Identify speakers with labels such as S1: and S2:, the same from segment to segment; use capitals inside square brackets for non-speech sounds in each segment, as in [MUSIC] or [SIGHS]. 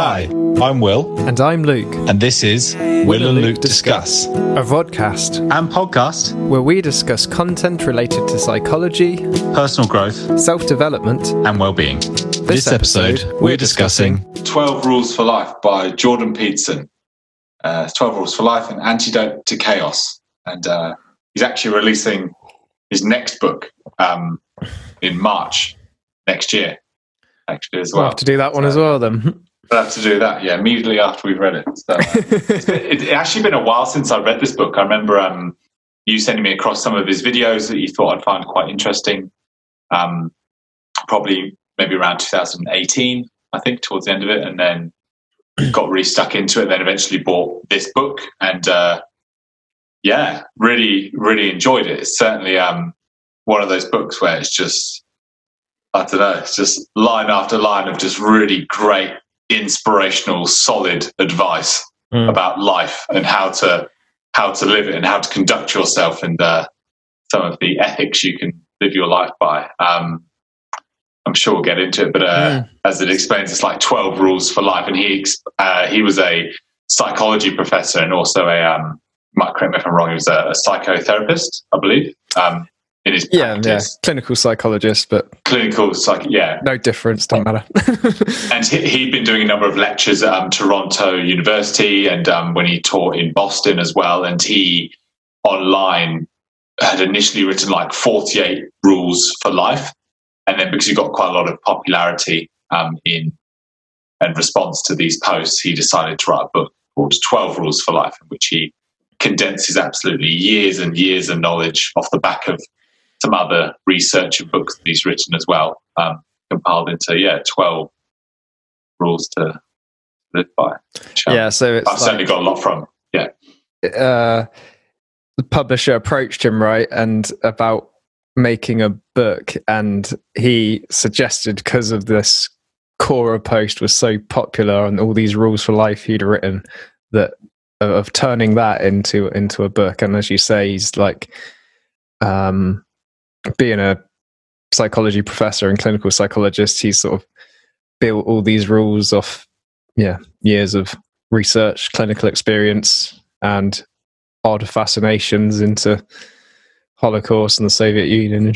S1: Hi, I'm Will,
S2: And I'm Luke,
S1: and this is Will and Luke Discuss
S2: a vodcast
S1: and podcast,
S2: where we discuss content related to psychology,
S1: personal growth,
S2: self development.
S1: and well-being. This, episode, we're discussing
S3: 12 Rules for Life by Jordan Peterson. Uh, 12 Rules for Life, an antidote to chaos. And uh, he's actually releasing his next book um, in March next year, actually, as
S2: We'll
S3: well.
S2: have to do that one as well then. [LAUGHS]
S3: We'll have to do that, yeah, immediately after we've read it. So, uh, it's, been- it's actually been a while since I read this book. I remember um, you sending me across some of his videos that you thought I'd find quite interesting. Um, probably maybe around 2018, I think, towards the end of it, and then got really stuck into it. Then eventually bought this book, and uh, yeah, really, really enjoyed it. It's certainly um, one of those books where it's just, I don't know, it's just line after line of just really great, inspirational, solid advice
S2: Mm.
S3: about life and how to how to live it and how to conduct yourself and uh, some of the ethics you can live your life by. Um, I'm sure we'll get into it, but uh, as it explains, it's like 12 rules for life. And he uh, he was a psychology professor and also a um, might correct me if I'm wrong. He was a, a psychotherapist, I believe, um, his
S2: Yeah, yeah. Clinical psychologist, but
S3: clinical psych. Yeah,
S2: no difference, don't matter. [LAUGHS]
S3: and he, he'd been doing a number of lectures at um, Toronto University and um, when he taught in Boston as well. And he online had initially written like 48 rules for life. And then because he got quite a lot of popularity um, in and response to these posts, he decided to write a book called 12 Rules for Life, in which he condenses absolutely years and years of knowledge off the back of some other research and books that he's written as well, um, compiled into, yeah, 12 rules to live by. um,
S2: yeah, so it's
S3: I've certainly got a lot from. Yeah.
S2: uh, the publisher approached him, right, and about making a book, and he suggested because of this Quora post was so popular and all these rules for life he'd written that of, of turning that into into a book. And as you say, he's like um, being a psychology professor and clinical psychologist. He's sort of built all these rules off, yeah, years of research, clinical experience, and odd fascinations into Holocaust and the Soviet Union.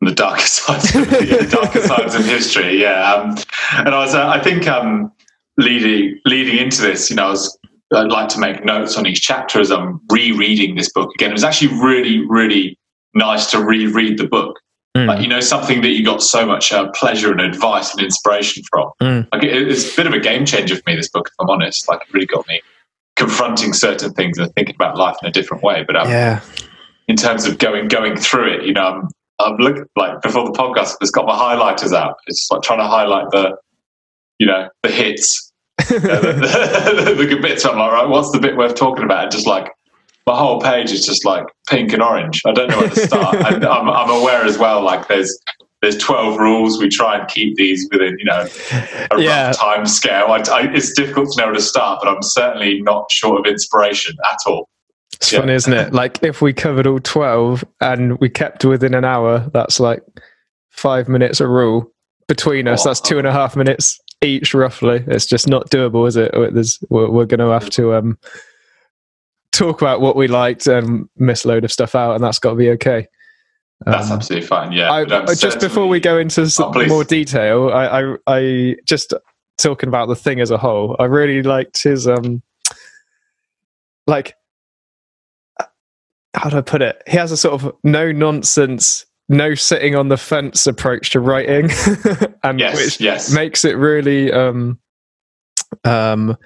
S3: The darker sides [LAUGHS] of the darker sides of history. Yeah, um, and I was, uh, I think, um, leading leading into this, you know, I was, I'd like to make notes on each chapter as I'm rereading this book again. It was actually really, really nice to reread the book. Like, you know, something that you got so much uh, pleasure and advice and inspiration from.
S2: Mm.
S3: Like, it, it's a bit of a game changer for me. This book, if I'm honest, like, it really got me confronting certain things and thinking about life in a different way. But um,
S2: yeah,
S3: in terms of going going through it. You know, I'm, I'm looking like before the podcast, I've just got my highlighters out. It's like trying to highlight the, you know, the hits, [LAUGHS] [LAUGHS] uh, the, the, the good bits. I'm like, right, what's the bit worth talking about? And just like my whole page is just like pink and orange. I don't know where to start. [LAUGHS] and I'm, I'm aware as well, like there's. There's 12 rules. We try and keep these within, you know, a
S2: Yeah.
S3: rough time scale. I, I, it's difficult to know where to start, but I'm certainly not short of inspiration at all.
S2: it's
S3: Yeah.
S2: funny, isn't it? Like if we covered all twelve and we kept within an hour, that's like five minutes a rule between us. That's two and a half minutes each, roughly. It's just not doable, is it? There's, we're, we're going to have to um, talk about what we liked and miss load of stuff out, and that's got to be okay.
S3: That's
S2: Um,
S3: absolutely fine. Yeah.
S2: I, I- just before we go into s-
S3: Oh,
S2: more detail, I, I, I just talking about the thing as a whole. I really liked his um, like how do I put it? He has a sort of no nonsense, no sitting on the fence approach to writing, [LAUGHS] and
S3: Yes,
S2: which
S3: yes.
S2: makes it really um, um,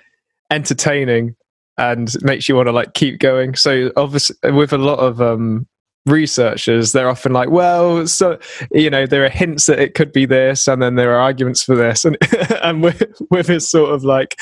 S2: entertaining and makes you want to like keep going. So obviously, with a lot of um, researchers, they're often like, well, so you know, there are hints that it could be this, and then there are arguments for this, and [LAUGHS] and with with his sort of like,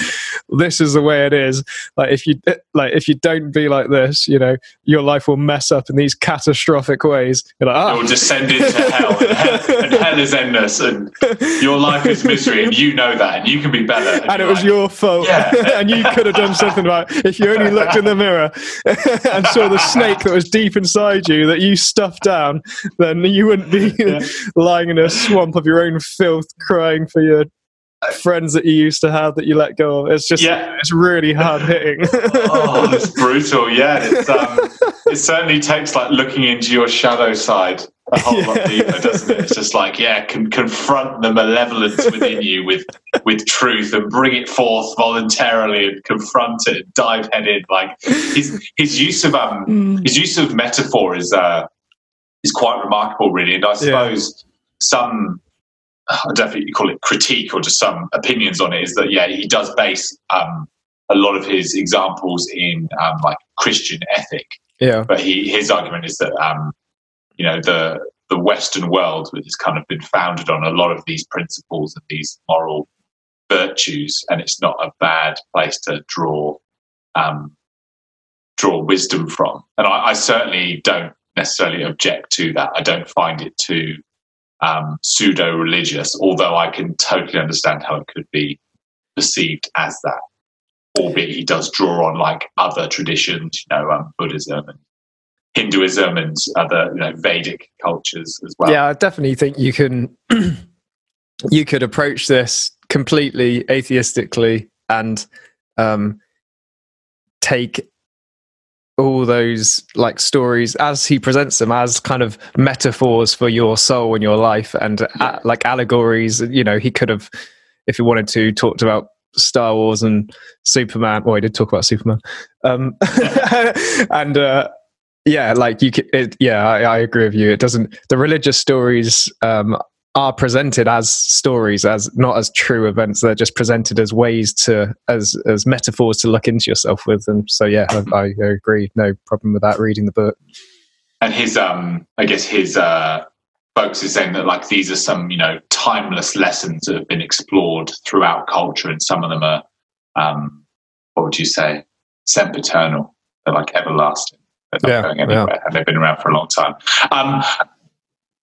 S2: this is the way it is. Like if you like if you don't be like this, you know, your life will mess up in these catastrophic ways. You're like, ah,
S3: You'll descend into hell and, hell, and hell is endless, and your life is misery, and you know that, and you can be better.
S2: and it was
S3: like,
S2: your fault.
S3: Yeah. [LAUGHS]
S2: and you could have done something about it if you only looked in the mirror [LAUGHS] and saw the snake that was deep inside you that you stuffed down, then you wouldn't be [LAUGHS] [LAUGHS] lying in a swamp of your own filth crying for your friends that you used to have that you let go of. It's just
S3: Yeah.
S2: it's really hard hitting.
S3: oh, it's [LAUGHS] brutal. Yeah, it's, um, it certainly takes like looking into your shadow side a whole lot deeper, doesn't it? It's just like yeah, can confront the malevolence within you with with truth and bring it forth voluntarily and confront it, dive headed. Like his his use of um his use of metaphor is uh is quite remarkable, really. And I suppose some I you call it critique or just some opinions on it is that yeah, he does base um a lot of his examples in um, like Christian ethic
S2: yeah.
S3: but he his argument is that um, you know the the Western world which has kind of been founded on a lot of these principles and these moral virtues, and it's not a bad place to draw um, draw wisdom from. And I, I certainly don't necessarily object to that. I don't find it too um, pseudo religious, although I can totally understand how it could be perceived as that. Albeit he does draw on like other traditions, you know, um, Buddhism and Hinduism and other you know Vedic cultures as well.
S2: yeah, I definitely think you can [CLEARS THROAT] you could approach this completely atheistically and um, take all those like stories as he presents them as kind of metaphors for your soul and your life and uh, like allegories. You know he could have if he wanted to talked about star wars and superman. Well he did talk about superman. Um [LAUGHS] and uh yeah like you it, yeah I, I agree with you. It doesn't the religious stories um are presented as stories as not as true events. They're just presented as ways to as as metaphors to look into yourself with. And so yeah i, I agree. No problem with that reading the book.
S3: And his um i guess his uh folks is saying that like these are some you know timeless lessons that have been explored throughout culture. And some of them are um what would you say? Sempiternal they're like everlasting they're not
S2: Yeah,
S3: going anywhere and they've been around for a long time. Um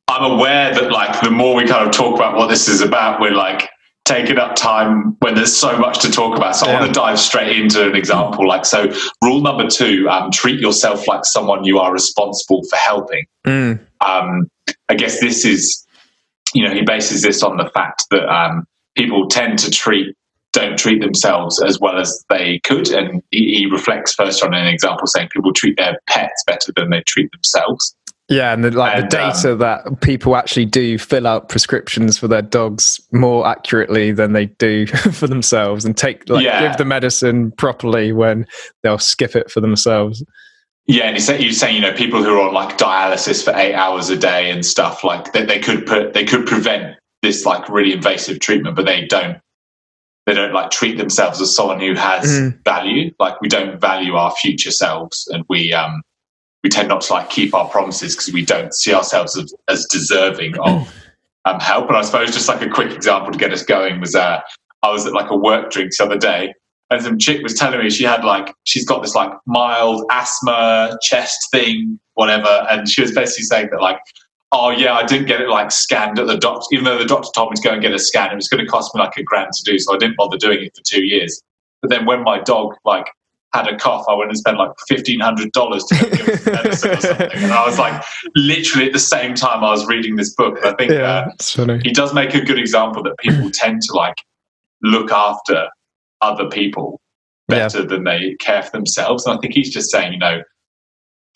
S3: i'm aware that like the more we kind of talk about what this is about we're like taking up time when there's so much to talk about. So i want to dive straight into an example like so rule number two um, treat yourself like someone you are responsible for helping.
S2: Mm,
S3: um, I guess this is, you know, he bases this on the fact that um, people tend to treat don't treat themselves as well as they could, and he, he reflects first on an example saying people treat their pets better than they treat themselves.
S2: yeah and the, like
S3: And, um,
S2: the data that people actually do fill out prescriptions for their dogs more accurately than they do [LAUGHS] for themselves and take like
S3: Yeah.
S2: give the medicine properly when they'll skip it for themselves
S3: Yeah, and he said, he's saying, you know, people who are on like dialysis for eight hours a day and stuff like that, they could put, they could prevent this like really invasive treatment, but they don't, they don't like treat themselves as someone who has
S2: Mhm.
S3: value. Like we don't value our future selves, and we um we tend not to like keep our promises because we don't see ourselves as, as deserving of um help. And I suppose just like a quick example to get us going was uh I was at like a work drink the other day and some chick was telling me she had like she's got this like mild asthma chest thing whatever and she was basically saying that like oh yeah i didn't get it like scanned at the doctor even though the doctor told me to go and get a scan it was going to cost me like a grand to do so i didn't bother doing it for two years but then when my dog like had a cough i went and spent like $1500 to give him some medicine or something and i was like literally at the same time i was reading this book i think uh,
S2: yeah funny
S3: he does make a good example that people tend to like look after other people better than they care for themselves. And I think he's just saying, you know,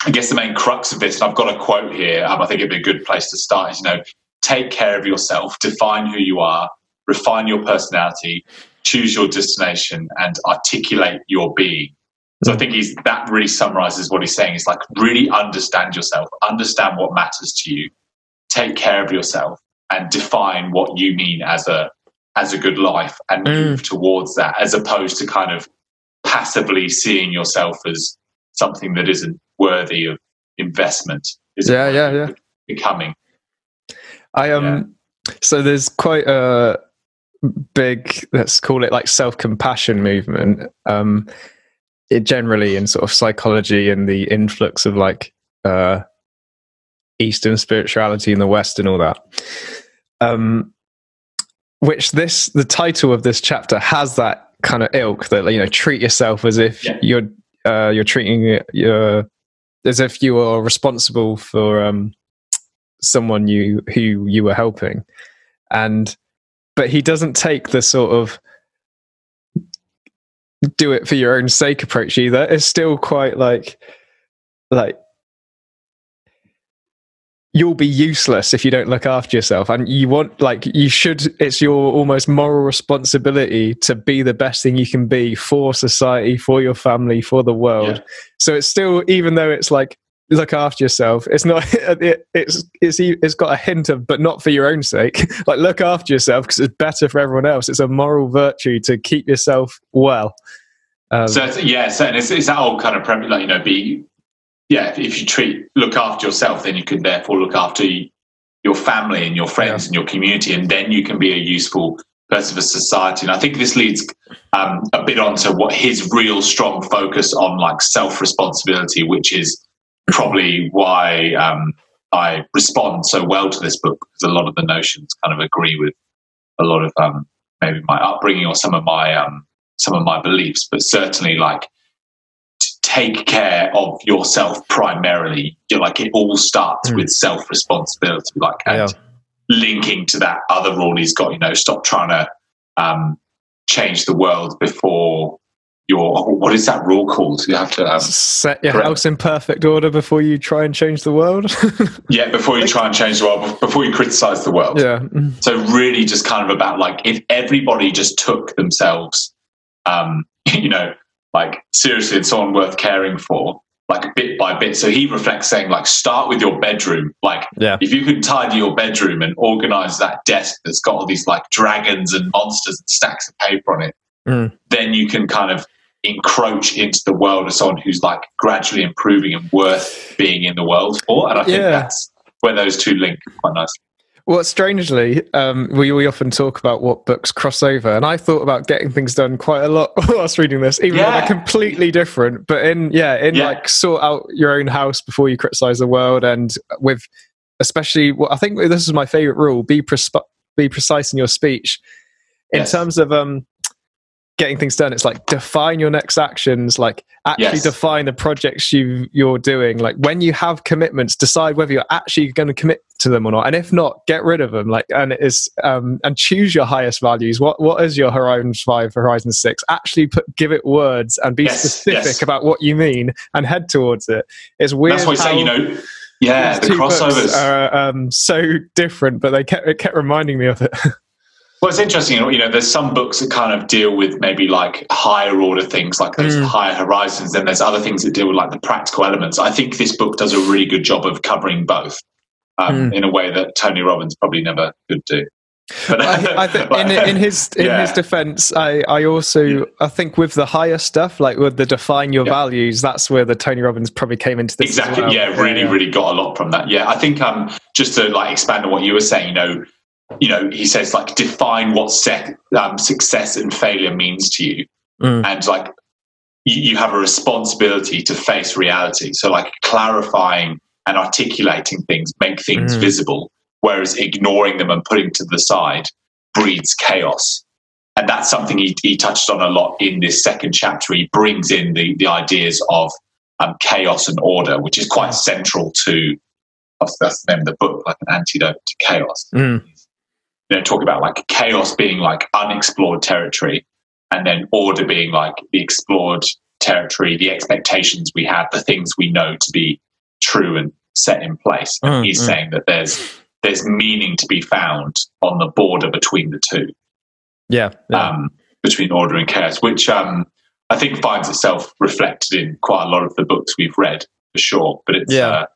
S3: I guess the main crux of this, and I've got a quote here, um, I think it'd be a good place to start is, you know, take care of yourself, define who you are, refine your personality, choose your destination, and articulate your being. So I think he's that really summarizes what he's saying. It's like really understand yourself, understand what matters to you, take care of yourself, and define what you mean as a as a good life and
S2: Mm.
S3: move towards that as opposed to kind of passively seeing yourself as something that isn't worthy of investment isn't
S2: Yeah, yeah, yeah.
S3: becoming
S2: I um so there's quite a big let's call it like self-compassion movement um it generally in sort of psychology and the influx of like uh eastern spirituality in the west and all that um which this the title of this chapter has that kind of ilk that you know treat yourself as if
S3: Yeah.
S2: you're uh you're treating it as if you are responsible for um someone you who you were helping and but he doesn't take the sort of do it for your own sake approach either. It's still quite like like you'll be useless if you don't look after yourself. And you want like you should it's your almost moral responsibility to be the best thing you can be for society for your family for the world. Yeah. so it's still even though it's like look after yourself it's not [LAUGHS] it, it's it's it's got a hint of but not for your own sake. [LAUGHS] Like look after yourself because it's better for everyone else. It's a moral virtue to keep yourself well.
S3: Um, so yeah so it's, it's that old kind of premise like you know be yeah, if you treat look after yourself, then you can therefore look after your family and your friends yeah. and your community, and then you can be a useful person for society. And I think this leads um, a bit onto what his real strong focus on like self responsibility, which is probably why um, I respond so well to this book because a lot of the notions kind of agree with a lot of um, maybe my upbringing or some of my um, some of my beliefs, but certainly like take care of yourself primarily. You're like it all starts mm. with self responsibility, like and yeah. linking to that other rule he's got. You know, stop trying to um, change the world before your what is that rule called? You have to um,
S2: set your correct. house in perfect order before you try and change the world. [LAUGHS]
S3: yeah, before you try and change the world, before you criticize the world.
S2: Yeah.
S3: So really, just kind of about like if everybody just took themselves, um, [LAUGHS] you know, like seriously it's someone worth caring for like bit by bit so he reflects saying like start with your bedroom like
S2: yeah.
S3: if you can tidy your bedroom and organize that desk that's got all these like dragons and monsters and stacks of paper on it
S2: mm.
S3: then you can kind of encroach into the world of someone who's like gradually improving and worth being in the world for and i think yeah. that's where those two link quite nicely
S2: well, strangely, um, we, we often talk about what books cross over, and I thought about getting things done quite a lot [LAUGHS] whilst reading this, even yeah. though they're completely different. But in yeah, in yeah. like sort out your own house before you criticize the world, and with especially, well, I think this is my favorite rule: be be precise in your speech. In yes. terms of um, getting things done it's like define your next actions like actually yes. define the projects you you're doing like when you have commitments decide whether you're actually going to commit to them or not and if not get rid of them like and it is um and choose your highest values what what is your horizon 5 horizon 6 actually put give it words and be yes. specific yes. about what you mean and head towards it it's weird
S3: that's why i say you know yeah the crossovers
S2: are um, so different but they kept it kept reminding me of it [LAUGHS]
S3: Well, it's interesting, you know, there's some books that kind of deal with maybe like higher order things, like those mm. higher horizons. Then there's other things that deal with like the practical elements. I think this book does a really good job of covering both um, mm. in a way that Tony Robbins probably never could do.
S2: But, I, I think [LAUGHS] in, in, his in yeah. his defense, I, I also yeah. I think with the higher stuff, like with the define your yeah. values, that's where the Tony Robbins probably came into this.
S3: Exactly.
S2: Well.
S3: Yeah, really, really got a lot from that. Yeah, I think um just to like expand on what you were saying, you know, you know, he says like define what um, success and failure means to you,
S2: mm.
S3: and like you, you have a responsibility to face reality. So like clarifying and articulating things make things mm. visible, whereas ignoring them and putting to the side breeds chaos. And that's something he, he touched on a lot in this second chapter. He brings in the, the ideas of um, chaos and order, which is quite central to that's the name of the book, like an antidote to chaos.
S2: Mm
S3: you know, talk about like chaos being like unexplored territory and then order being like the explored territory, the expectations we have, the things we know to be true and set in place. And mm, he's mm. saying that there's there's meaning to be found on the border between the two.
S2: Yeah.
S3: yeah. Um, between order and chaos, which um, I think finds itself reflected in quite a lot of the books we've read for sure. But it's
S2: yeah.
S3: uh,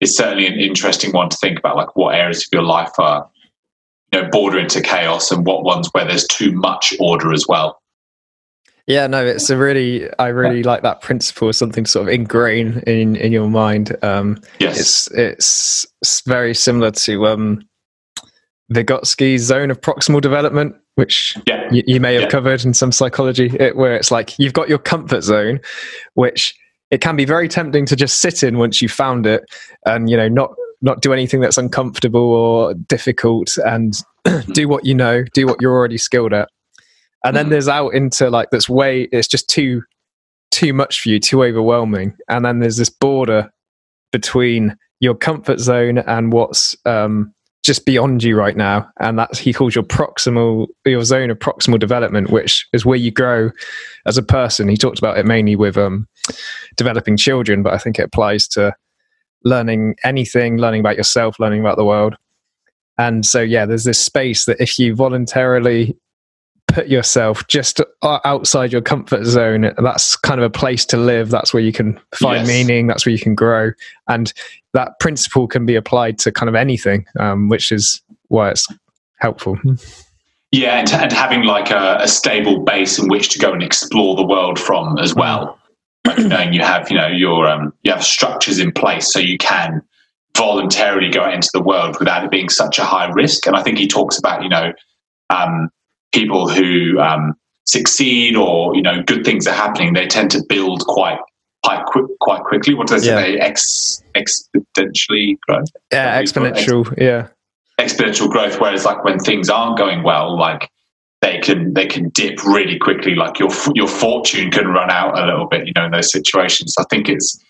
S3: it's certainly an interesting one to think about, like what areas of your life are know, border into chaos and what ones where there's too much order as well.
S2: Yeah, no, it's a really, I really like that principle, something to sort of ingrain in in your mind. Um,
S3: yes,
S2: it's it's, very similar to um, Vygotsky's zone of proximal development, which
S3: yeah.
S2: y- you may have
S3: yeah.
S2: covered in some psychology, it, where it's like you've got your comfort zone, which it can be very tempting to just sit in once you've found it, and you know not not do anything that's uncomfortable or difficult and [CLEARS THROAT] do what you know do what you're already skilled at and then mm. there's out into like that's way it's just too too much for you too overwhelming and then there's this border between your comfort zone and what's um just beyond you right now, and that's he calls your proximal your zone of proximal development, which is where you grow as a person. He talked about it mainly with um, developing children, but I think it applies to learning anything, learning about yourself, learning about the world. And so, yeah, there's this space that if you voluntarily put yourself just outside your comfort zone, that's kind of a place to live. That's where you can find yes. meaning. That's where you can grow. And that principle can be applied to kind of anything, um, which is why it's helpful.
S3: Yeah, and, and having like a, a, stable base in which to go and explore the world from as well. Knowing you have, you know, your um, you have structures in place so you can voluntarily go into the world without it being such a high risk. And I think he talks about, you know, um, people who um, succeed or you know good things are happening, they tend to build quite quite quick, quite quickly. What does yeah. say? Ex, exponentially growth.
S2: Yeah, exponential. Ex, yeah,
S3: exponential growth. Whereas like when things aren't going well, like they can they can dip really quickly. Like your your fortune can run out a little bit. You know, in those situations. I think it's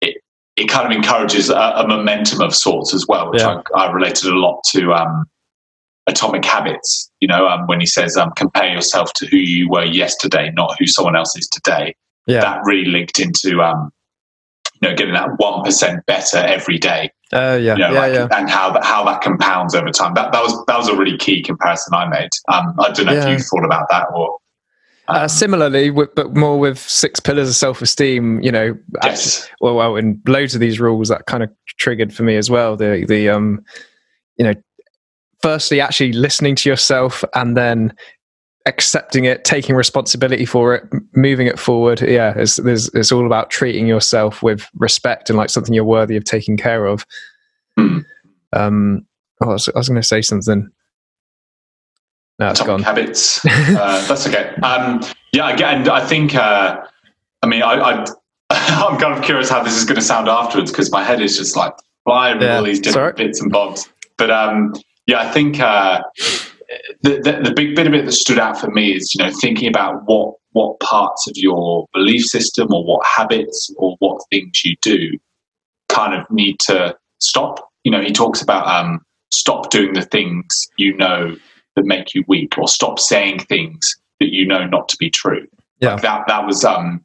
S3: it it kind of encourages a, a momentum of sorts as well, which yeah. I, I, related a lot to um, Atomic Habits. You know, um, when he says um, compare yourself to who you were yesterday, not who someone else is today. Yeah. That really linked into um, you know getting that one percent better every day.
S2: Oh uh, yeah,
S3: you know,
S2: yeah,
S3: like,
S2: yeah,
S3: and how that how that compounds over time. That that was that was a really key comparison I made. Um, I don't know yeah. if you thought about that or
S2: uh, similarly, but more with six pillars of self-esteem, you know,
S3: yes.
S2: actually, well, well, in loads of these rules that kind of triggered for me as well. The the um, you know, firstly, actually listening to yourself and then accepting it, taking responsibility for it, moving it forward. Yeah, it's, it's, it's all about treating yourself with respect and like something you're worthy of taking care of.
S3: Hmm.
S2: Um, oh, I was, was going to say something. No, it's gone.
S3: Habits. [LAUGHS] uh, that's okay. Um, yeah, again, I think. Uh, I mean, I, I [LAUGHS] I'm kind of curious how this is going to sound afterwards because my head is just like flying with all these different Sorry? bits and bobs. But um, yeah, I think uh, the, the, the big bit of it that stood out for me is you know thinking about what what parts of your belief system or what habits or what things you do kind of need to stop. You know, he talks about um, stop doing the things you know that make you weak or stop saying things that you know not to be true.
S2: Yeah.
S3: Like that that was um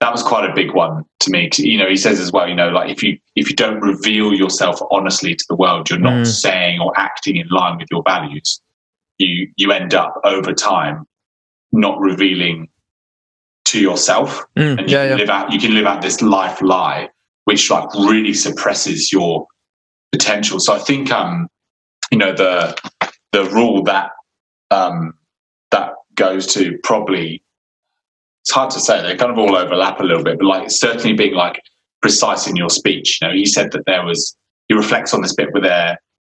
S3: that was quite a big one to me. You know, he says as well, you know, like if you if you don't reveal yourself honestly to the world, you're not mm. saying or acting in line with your values. You you end up over time not revealing to yourself,
S2: mm.
S3: and you
S2: yeah,
S3: can
S2: yeah.
S3: live out you can live out this life lie, which like really suppresses your potential. So I think um, you know the the rule that um, that goes to probably it's hard to say they kind of all overlap a little bit but like certainly being like precise in your speech you know he said that there was he reflects on this bit where there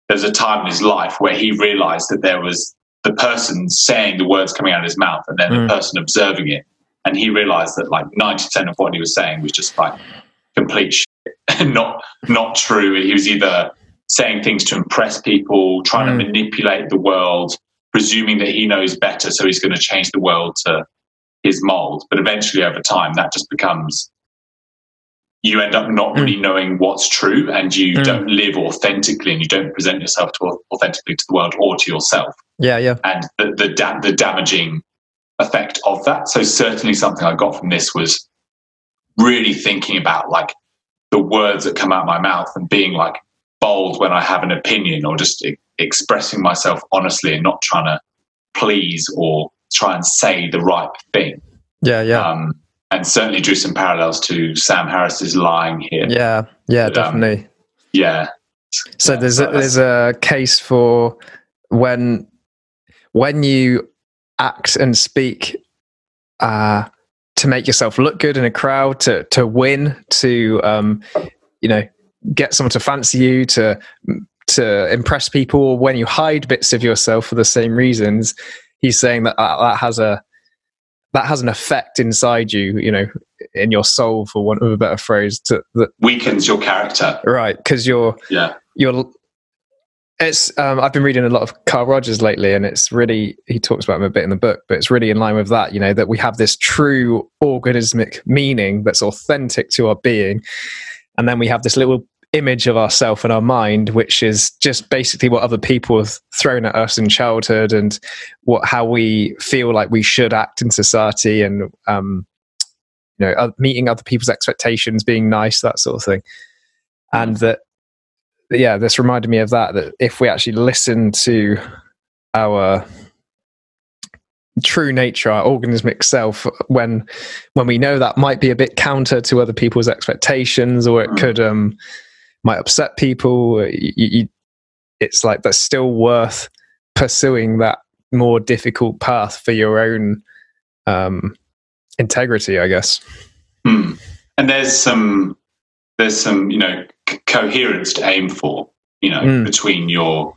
S3: there's a time in his life where he realized that there was the person saying the words coming out of his mouth and then mm. the person observing it and he realized that like 90% of what he was saying was just like complete shit, [LAUGHS] not not true he was either saying things to impress people, trying mm. to manipulate the world, presuming that he knows better, so he's going to change the world to his mold. But eventually, over time, that just becomes you end up not really mm. knowing what's true, and you mm. don't live authentically, and you don't present yourself to, authentically to the world or to yourself.
S2: Yeah, yeah.
S3: And the the, da- the damaging effect of that. So certainly, something I got from this was really thinking about like the words that come out of my mouth and being like bold when I have an opinion or just e- expressing myself honestly and not trying to please or try and say the right thing.
S2: Yeah, yeah.
S3: Um, and certainly drew some parallels to Sam Harris's lying here.
S2: Yeah, yeah, but, um, definitely. Um,
S3: yeah.
S2: So yeah, there's a, there's a case for when when you act and speak uh, to make yourself look good in a crowd, to to win, to um, you know get someone to fancy you to to impress people when you hide bits of yourself for the same reasons he's saying that uh, that has a that has an effect inside you you know in your soul for want of a better phrase to that
S3: weakens your character
S2: right because you're
S3: yeah
S2: you're it's um, I've been reading a lot of Carl Rogers lately, and it's really he talks about him a bit in the book, but it's really in line with that. You know that we have this true organismic meaning that's authentic to our being, and then we have this little image of ourself in our mind, which is just basically what other people have thrown at us in childhood and what how we feel like we should act in society and um, you know uh, meeting other people's expectations, being nice, that sort of thing, and that yeah, this reminded me of that. That if we actually listen to our true nature, our organismic self, when when we know that might be a bit counter to other people's expectations, or it could um, might upset people. You, you, it's like that's still worth pursuing that more difficult path for your own um, integrity, I guess.
S3: Hmm. And there's some there's some you know c- coherence to aim for, you know,
S2: Mm.
S3: between your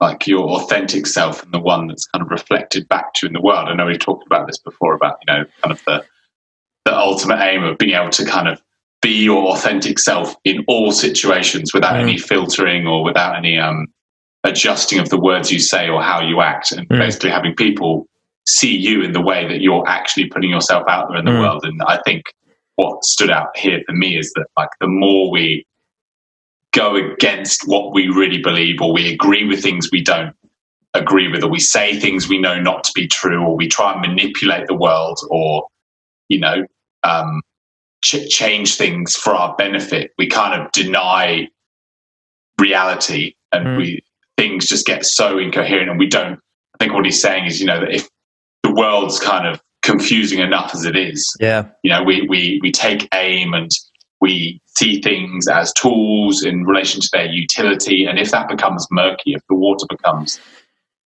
S3: like your authentic self and the one that's kind of reflected back to you in the world. I know we've talked about this before about you know kind of the the ultimate aim of being able to kind of be your authentic self in all situations without
S2: Mm.
S3: any filtering or without any um, adjusting of the words you say or how you act, and
S2: Mm.
S3: basically having people see you in the way that you're actually putting yourself out there in the
S2: Mm.
S3: world. And I think what stood out here for me is that like the more we go against what we really believe or we agree with things we don't agree with or we say things we know not to be true or we try and manipulate the world or you know um, ch- change things for our benefit we kind of deny reality and
S2: Mm.
S3: we things just get so incoherent and we don't i think what he's saying is you know that if the world's kind of confusing enough as it is
S2: Yeah.
S3: you know we we we take aim and we see things as tools in relation to their utility and if that becomes murky if the water becomes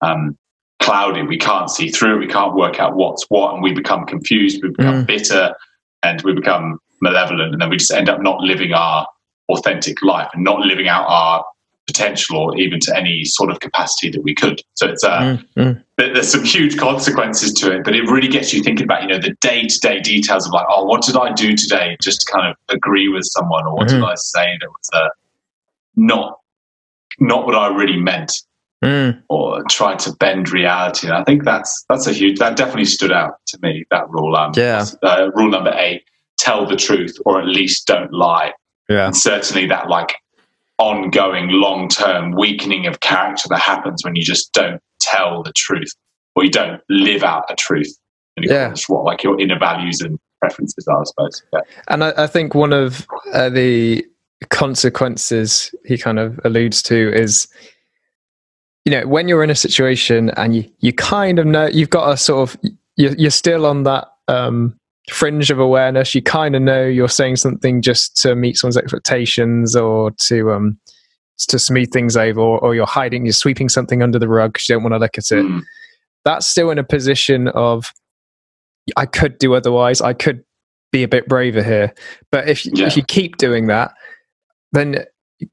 S3: um, cloudy we can't see through it we can't work out what's what and we become confused we become
S2: Mm.
S3: bitter and we become malevolent and then we just end up not living our authentic life and not living out our potential or even to any sort of capacity that we could so it's uh,
S2: Mm, mm.
S3: there's some huge consequences to it, but it really gets you thinking about, you know, the day to day details of like, oh, what did I do today just to kind of agree with someone, or what did
S2: Mhm.
S3: I say that was uh, not not what I really meant,
S2: Mm.
S3: or tried to bend reality. And I think that's that's a huge that definitely stood out to me. That rule, um,
S2: Yeah.
S3: uh, rule number eight: tell the truth, or at least don't lie
S2: Yeah.
S3: and certainly that like ongoing long term weakening of character that happens when you just don't tell the truth or you don't live out a truth
S2: yeah.
S3: what like your inner values and preferences are i suppose yeah.
S2: And I, I think one of uh, the consequences he kind of alludes to is, you know, when you're in a situation and you, you kind of know you've got a sort of you're, you're still on that um, fringe of awareness. You kind of know you're saying something just to meet someone's expectations or to um to smooth things over, or, or you're hiding, you're sweeping something under the rug because you don't want to look at it.
S3: Mm.
S2: That's still in a position of I could do otherwise. I could be a bit braver here. But if
S3: Yeah.
S2: if you keep doing that, then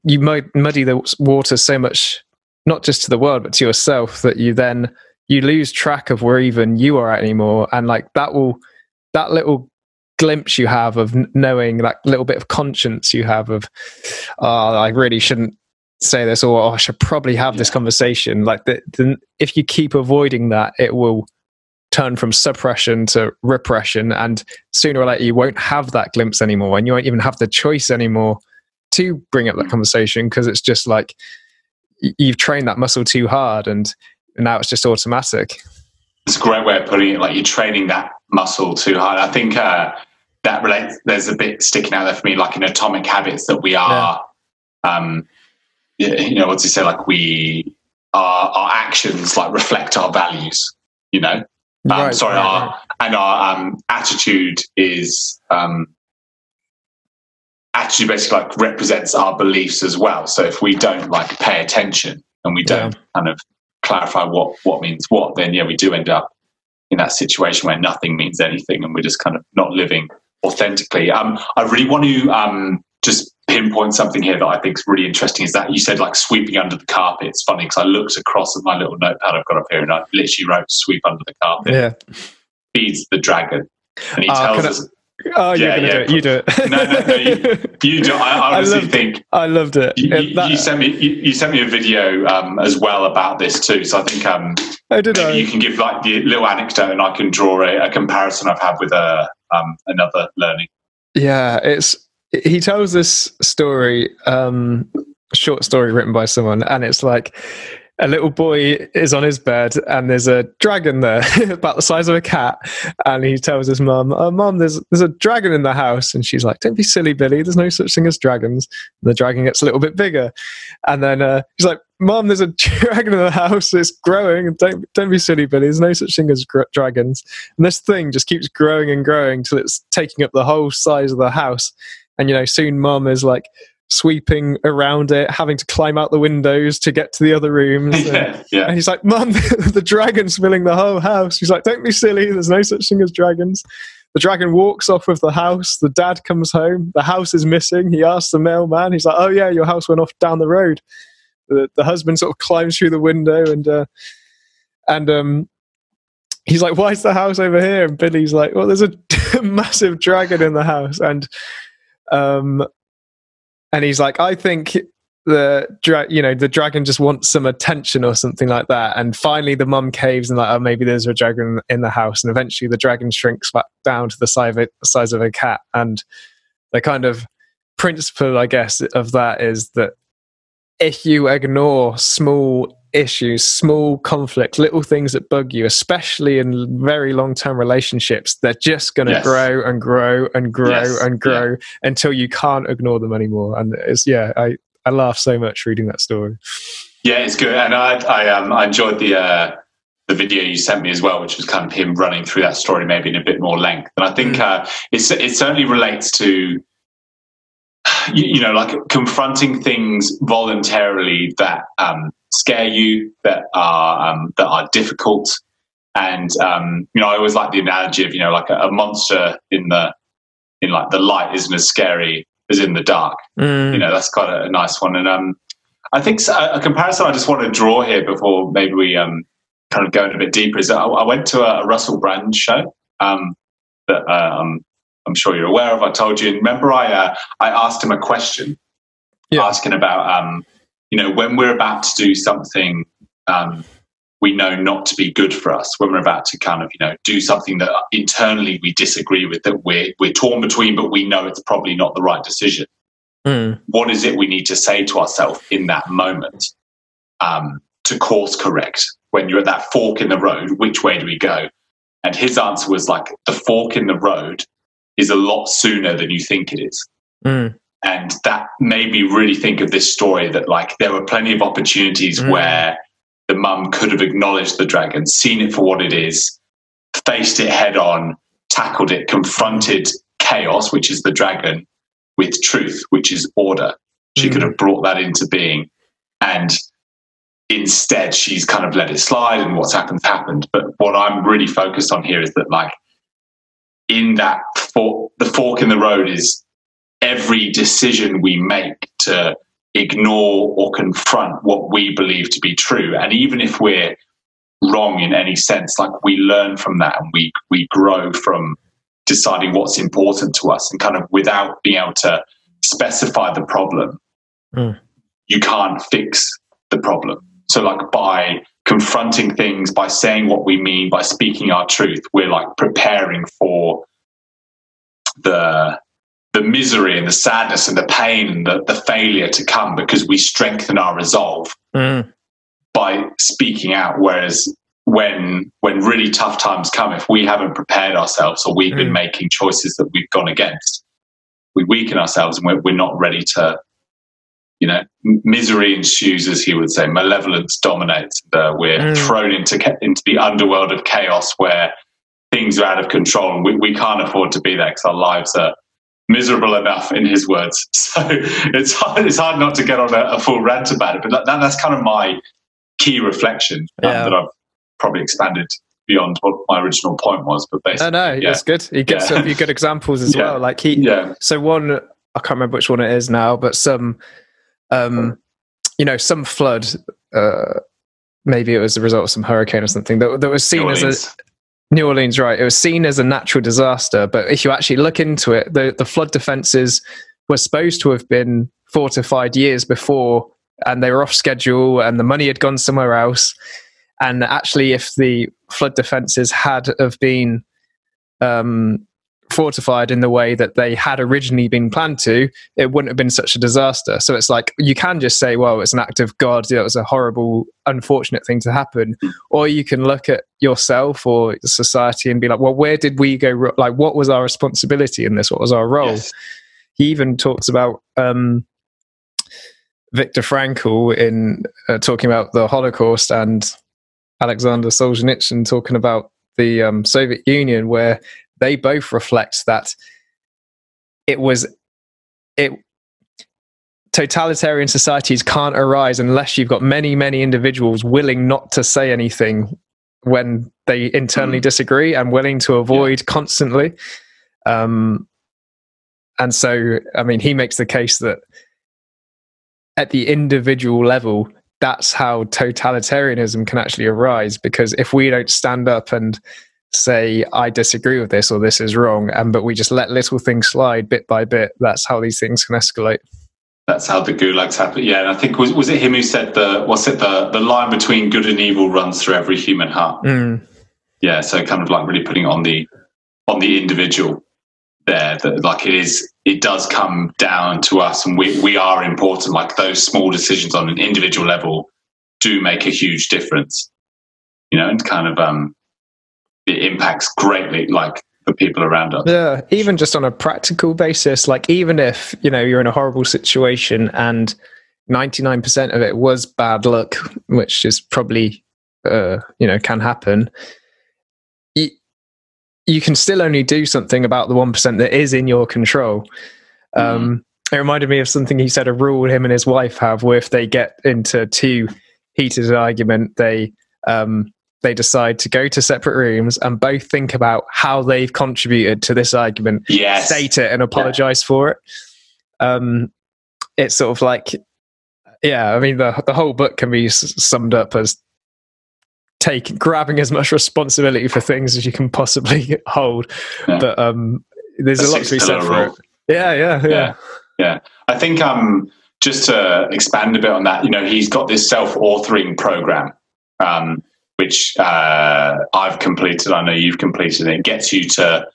S2: you mud- muddy the water so much, not just to the world but to yourself, that you then you lose track of where even you are at anymore, and like that will that little glimpse you have of knowing that little bit of conscience you have of oh i really shouldn't say this or oh, i should probably have this conversation like the, the, if you keep avoiding that it will turn from suppression to repression and sooner or later you won't have that glimpse anymore and you won't even have the choice anymore to bring up that conversation because it's just like you've trained that muscle too hard and now it's just automatic
S3: it's a great way of putting it like you're training that muscle too hard. I think uh, that relates there's a bit sticking out there for me like in atomic habits that we are um you know what's he say? Like we our, our actions like reflect our values you know? Um,
S2: Right,
S3: sorry,
S2: right,
S3: our,
S2: right.
S3: and our um, attitude is um, attitude basically like represents our beliefs as well. So if we don't like pay attention and we don't kind of clarify what what means what, then yeah, we do end up in that situation where nothing means anything and we're just kind of not living authentically. Um, I really want to um, just pinpoint something here that I think is really interesting. Is that you said like sweeping under the carpet? It's funny because I looked across at my little notepad I've got up here and I literally wrote "sweep under the carpet."
S2: yeah
S3: feeds the dragon. And he
S2: Oh,
S3: tells
S2: can I-
S3: us,
S2: oh you're
S3: Yeah,
S2: gonna
S3: yeah,
S2: do it you do it
S3: No, no, no, you [LAUGHS] do. I, I
S2: I
S3: honestly
S2: loved
S3: think
S2: I loved it.
S3: you, you,
S2: that-
S3: you sent me you, you sent me a video um, as well about this too. So I think um,
S2: oh, did
S3: maybe
S2: I?
S3: you can give like the little anecdote, and I can draw a, a comparison I've had with a um, another learning.
S2: Yeah, it's he tells this story, um, short story written by someone, and it's like a little boy is on his bed and there's a dragon there [LAUGHS] about the size of a cat. And he tells his mum oh mum there's there's a dragon in the house. And she's like don't be silly billy. There's no such thing as dragons. And the dragon gets a little bit bigger. And then uh, he's like mum there's a [LAUGHS] dragon in the house. It's growing. Don't don't be silly billy. There's no such thing as gr- dragons. And this thing just keeps growing and growing till it's taking up the whole size of the house. And you know soon mum is like sweeping around it, having to climb out the windows to get to the other rooms. [LAUGHS]
S3: yeah,
S2: and,
S3: yeah.
S2: and he's like, Mum, [LAUGHS] the dragon's filling the whole house. He's like, Don't be silly. There's no such thing as dragons. The dragon walks off with the house. The dad comes home. The house is missing. He asks the mailman. He's like, Oh, yeah, your house went off down the road. The, the husband sort of climbs through the window and, uh, and, um, he's like, Why is the house over here? And Billy's like, Well, there's a [LAUGHS] massive dragon in the house. And, um, and he's like, I think the dra- you know the dragon just wants some attention or something like that. And finally, the mum caves and like, oh, maybe there's a dragon in the house. And eventually, the dragon shrinks back down to the size of, it, size of a cat. And the kind of principle, I guess, of that is that if you ignore small issues, small conflicts, little things that bug you, especially in very long term relationships, they're just going to
S3: Yes.
S2: grow and grow and grow
S3: Yes,
S2: and grow until you can't ignore them anymore. And it's, yeah, I, I laugh so much reading that story.
S3: Yeah, it's good, and I I um I enjoyed the uh, the video you sent me as well, which was kind of him running through that story maybe in a bit more length. And I think uh, it's it certainly relates to [SIGHS] you, you know like confronting things voluntarily that um, scare you, that are um, that are difficult, and um, you know I always like the analogy of you know like a, a monster in the in like the light isn't as scary as in the dark. You know that's quite a, a nice one. And um i think a comparison i just want to draw here before maybe we um kind of go in a bit deeper is that i, I went to a, a russell brand show um that uh, um, i'm sure you're aware of i told you. And remember i uh, i asked him a question
S2: Yeah.
S3: asking about um you know when we're about to do something um we know not to be good for us when we're about to kind of you know do something that internally we disagree with that we're we're torn between but we know it's probably not the right decision
S2: Mm.
S3: what is it we need to say to ourselves in that moment um, to course correct when you're at that fork in the road which way do we go and his answer was like the fork in the road is a lot sooner than you think it is
S2: Mm.
S3: And that made me really think of this story that like there were plenty of opportunities
S2: Mm.
S3: where the mum could have acknowledged the dragon seen it for what it is faced it head on tackled it confronted chaos which is the dragon with truth which is order she
S2: Mm.
S3: could have brought that into being and instead she's kind of let it slide and what's happened happened but what i'm really focused on here is that like in that fork, the fork in the road is every decision we make to ignore or confront what we believe to be true and even if we're wrong in any sense like we learn from that and we we grow from deciding what's important to us and kind of without being able to specify the problem
S2: Mm.
S3: you can't fix the problem so like by confronting things by saying what we mean by speaking our truth we're like preparing for the the misery and the sadness and the pain and the, the failure to come because we strengthen our resolve
S2: Mm.
S3: by speaking out whereas when when really tough times come if we haven't prepared ourselves or we've been
S2: Mm.
S3: making choices that we've gone against we weaken ourselves and we're, we're not ready to you know misery ensues as he would say malevolence dominates uh, we're
S2: Mm.
S3: thrown into ca- into the underworld of chaos where things are out of control and we, we can't afford to be there because our lives are miserable enough in his words [LAUGHS] so it's hard, it's hard not to get on a, a full rant about it but that, that, that's kind of my key reflection um,
S2: Yeah.
S3: that i've probably expanded beyond what my original point was but
S2: I
S3: basically
S2: know
S3: yeah.
S2: it's good. He gets
S3: Yeah.
S2: a few good examples as [LAUGHS]
S3: Yeah.
S2: well. Like he,
S3: yeah
S2: so one I can't remember which one it is now, but some, um, you know, some flood. Uh, maybe it was the result of some hurricane or something that, that was seen
S3: New
S2: as a
S3: Orleans.
S2: New Orleans, right? It was seen as a natural disaster, but if you actually look into it, the, the flood defenses were supposed to have been fortified years before, and they were off schedule, and the money had gone somewhere else. And actually, if the flood defenses had have been um, fortified in the way that they had originally been planned to, it wouldn't have been such a disaster. So it's like you can just say, well, it's an act of God. It was a horrible, unfortunate thing to happen. Or you can look at yourself or society and be like, well, where did we go? Like, what was our responsibility in this? What was our role? Yes. He even talks about um, Viktor Frankl in uh, talking about the Holocaust and Alexander Solzhenitsyn talking about the um, Soviet Union, where they both reflect that it was it totalitarian societies can't arise unless you've got many many individuals willing not to say anything when they internally mm. disagree and willing to avoid yeah. constantly um, and so i mean he makes the case that at the individual level that's how totalitarianism can actually arise because if we don't stand up and say I disagree with this or this is wrong, and but we just let little things slide bit by bit. That's how these things can escalate.
S3: That's how the gulags happen. Yeah, and I think was was it him who said the what's it the the line between good and evil runs through every human heart.
S2: Mm.
S3: Yeah, so kind of like really putting on the on the individual there that like it is it does come down to us and we we are important like those small decisions on an individual level do make a huge difference you know and kind of um it impacts greatly like the people around us.
S2: Yeah, even just on a practical basis, like even if, you know, you're in a horrible situation and 99% of it was bad luck, which is probably uh, you know, can happen. You, you can still only do something about the 1% that is in your control. Mm. Um, it reminded me of something he said a rule him and his wife have where if they get into too heated an argument, they um, they decide to go to separate rooms and both think about how they've contributed to this argument,
S3: yes.
S2: state it, and apologize yeah. for it. Um, it's sort of like, yeah, I mean, the the whole book can be summed up as taking grabbing as much responsibility for things as you can possibly [LAUGHS] hold. Yeah. But um, there's a, a lot to be said for it. Yeah, yeah, yeah,
S3: yeah, yeah. I think um, just to expand a bit on that, you know, he's got this self-authoring program. Um, which uh, I've completed. I know you've completed. It gets you to.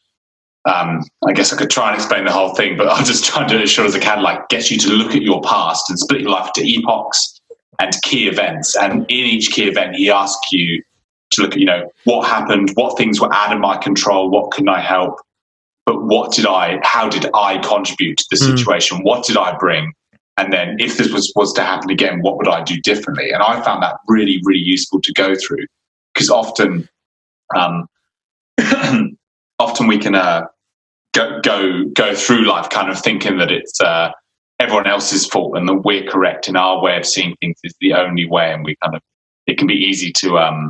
S3: Um, I guess I could try and explain the whole thing, but I'll just try and do it as short as I can. Like, gets you to look at your past and split your life into epochs and key events. And in each key event, he asks you to look at, you know, what happened, what things were out of my control, what can I help, but what did I, how did I contribute to the mm. situation? What did I bring? And then if this was was to happen again what would i do differently? And i found that really really useful to go through because often um, [CLEARS THROAT] often we can uh, go, go go through life kind of thinking that it's uh, everyone else's fault and that we're correct in our way of seeing things is the only way. And we kind of it can be easy to um,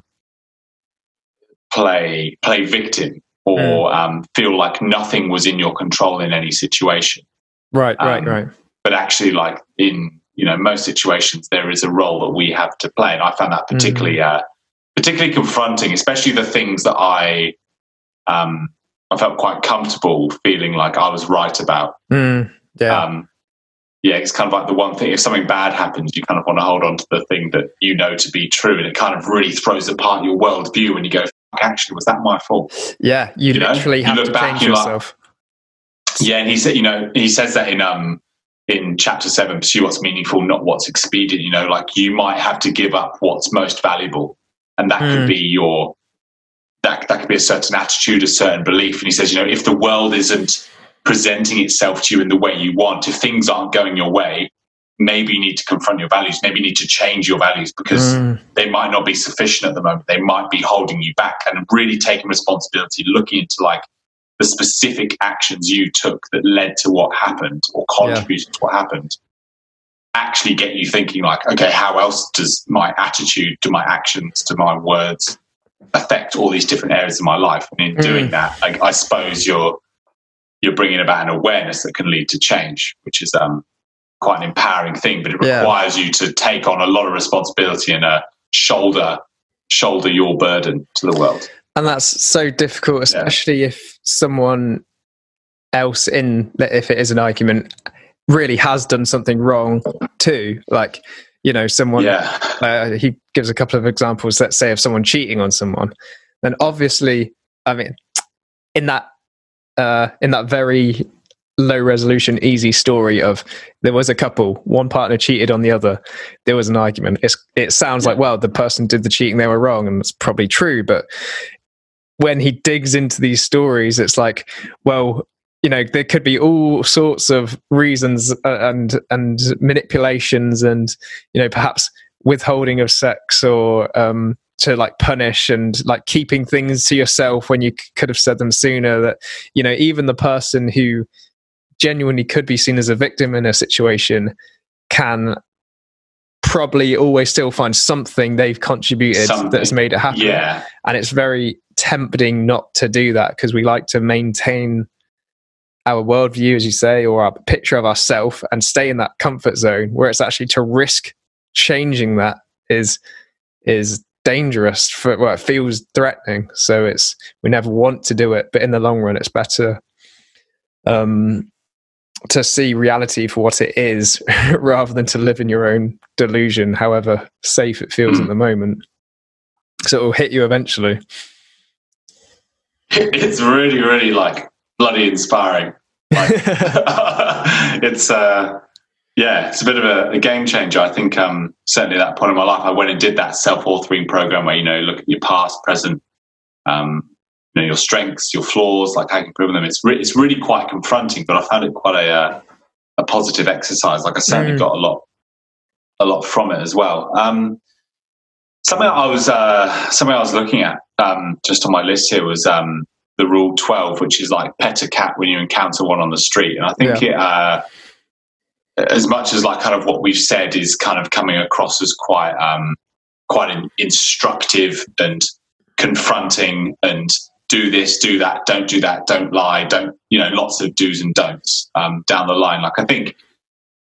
S3: play play victim or mm. um, feel like nothing was in your control in any situation.
S2: Right right um, right
S3: but actually like in you know most situations there is a role that we have to play and i found that particularly mm. uh, particularly confronting especially the things that i um, i felt quite comfortable feeling like i was right about
S2: mm. yeah
S3: um, yeah it's kind of like the one thing if something bad happens you kind of want to hold on to the thing that you know to be true and it kind of really throws apart your worldview And you go actually was that my fault
S2: yeah you, you literally know? have you to change yourself
S3: like, yeah and he said you know he says that in um in chapter seven, pursue what's meaningful, not what's expedient. You know, like you might have to give up what's most valuable, and that mm. could hmm. be your that that could be a certain attitude, a certain belief. And he says, you know, if the world isn't presenting itself to you in the way you want, if things aren't going your way, maybe you need to confront your values. Maybe you need to change your values because mm. they might not be sufficient at the moment. They might be holding you back. And really taking responsibility, looking into like the specific actions you took that led to what happened or contributed yeah. to what happened actually get you thinking like okay how else does my attitude to my actions to my words affect all these different areas of my life and in mm. doing that I, I, suppose you're you're bringing about an awareness that can lead to change which is um quite an empowering thing but it requires yeah. you to take on a lot of responsibility and a shoulder shoulder your burden to the world
S2: and that's so difficult especially yeah. if someone else in if it is an argument really has done something wrong too like you know someone
S3: yeah.
S2: uh, he gives a couple of examples let's say of someone cheating on someone then obviously i mean in that uh, in that very low resolution, easy story of there was a couple, one partner cheated on the other, there was an argument. It's, it sounds like, well, the person did the cheating, they were wrong, and it's probably true. But when he digs into these stories, it's like, well, you know, there could be all sorts of reasons uh, and and manipulations, and you know, perhaps withholding of sex or um, to like punish and like keeping things to yourself when you could have said them sooner. That you know, even the person who genuinely could be seen as a victim in a situation can probably always still find something they've contributed
S3: Something.
S2: that's made it happen.
S3: Yeah.
S2: And it's very tempting not to do that because we like to maintain our worldview, as you say, or our picture of ourselves and stay in that comfort zone where it's actually to risk changing that is is dangerous for well, it feels threatening. So it's we never want to do it, but in the long run it's better um to see reality for what it is [LAUGHS] rather than to live in your own delusion, however safe it feels at the moment. So it will hit you eventually. [LAUGHS]
S3: It's really, really like bloody inspiring. Like, [LAUGHS] it's uh yeah, it's a bit of a, a game changer. I think um certainly at that point in my life I went and did that self authoring program where you know look at your past, present, um, you know your strengths, your flaws, like how you can improve them. It's re- it's really quite confronting, but I found it quite a uh, a positive exercise. Like I certainly
S2: Mm.
S3: got a lot a lot from it as well. Um, something I was uh, something I was looking at um, just on my list here was um, the rule twelve, which is like pet a cat when you encounter one on the street, and I think it. Uh, as much as like kind of what we've said is kind of coming across as quite um, quite in, instructive and confronting and do this, do that, don't do that, don't lie, don't you know, lots of do's and don'ts um, down the line. Like I think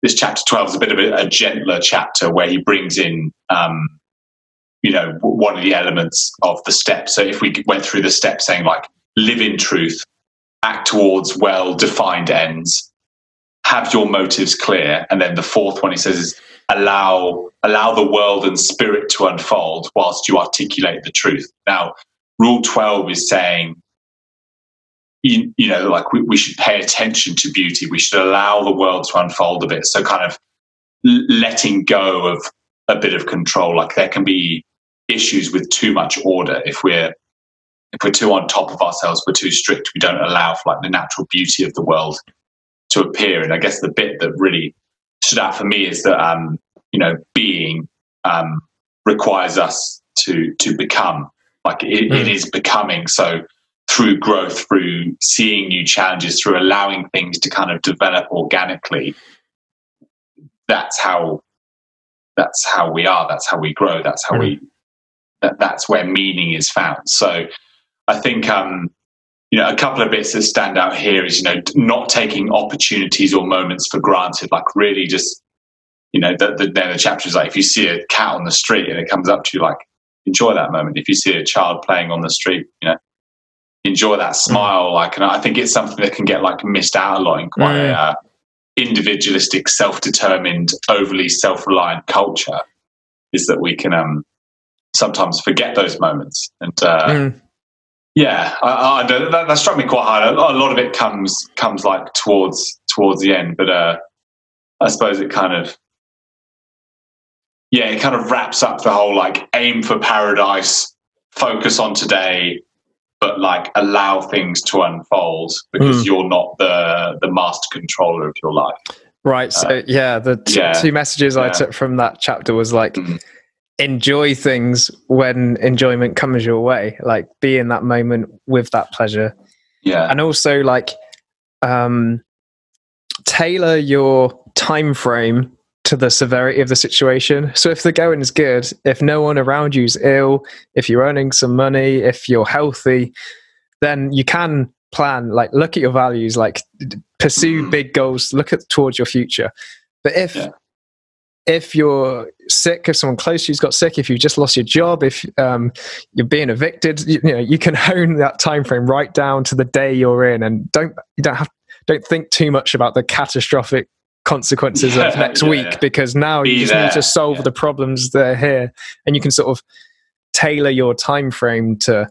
S3: this chapter twelve is a bit of a, a gentler chapter where he brings in um, you know one of the elements of the steps. So if we went through the steps saying like live in truth, act towards well defined ends, have your motives clear, and then the fourth one he says is allow allow the world and spirit to unfold whilst you articulate the truth. Now, rule twelve is saying. You, you know, like we, we should pay attention to beauty. We should allow the world to unfold a bit. So, kind of letting go of a bit of control. Like there can be issues with too much order if we're if we're too on top of ourselves, we're too strict. We don't allow for like the natural beauty of the world to appear. And I guess the bit that really stood out for me is that um, you know being um, requires us to to become. Like it, it
S2: Mm.
S3: is becoming. So through growth, through seeing new challenges, through allowing things to kind of develop organically, that's how that's how we are. That's how we grow. That's how we that, that's where meaning is found. So I think um, you know a couple of bits that stand out here is you know not taking opportunities or moments for granted. Like really just you know the the, then the chapter is like if you see a cat on the street and it comes up to you like enjoy that moment. If you see a child playing on the street, you know enjoy that smile. Like and I think it's something that can get like missed out a lot in quite a
S2: Mm.
S3: uh, individualistic, self-determined, overly self-reliant culture. Is that we can um sometimes forget those moments and. Uh,
S2: Mm.
S3: yeah, I, I, that, that struck me quite hard. A lot, a lot of it comes comes like towards towards the end, but uh, I suppose it kind of yeah, it kind of wraps up the whole like aim for paradise, focus on today, but like allow things to unfold because
S2: Mm.
S3: you're not the the master controller of your life.
S2: Right. So
S3: Uh,
S2: yeah, the t-
S3: yeah,
S2: two messages I took from that chapter was like
S3: Mhm.
S2: enjoy things when enjoyment comes your way. Like be in that moment with that pleasure.
S3: Yeah,
S2: And also like um tailor your time frame to the severity of the situation. So if the going is good, if no one around you is ill, if you're earning some money, if you're healthy, then you can plan like look at your values like pursue
S3: Mhm.
S2: big goals look at towards your future but if
S3: Yeah.
S2: if you're sick if someone close to you's got sick if you've just lost your job if um, you're being evicted you, you know you can [LAUGHS] hone that time frame right down to the day you're in and don't you don't have don't think too much about the catastrophic consequences of next
S3: yeah,
S2: week
S3: yeah.
S2: because now
S3: Be
S2: you just
S3: there,
S2: need to solve
S3: yeah.
S2: the problems that are here and you can sort of tailor your time frame to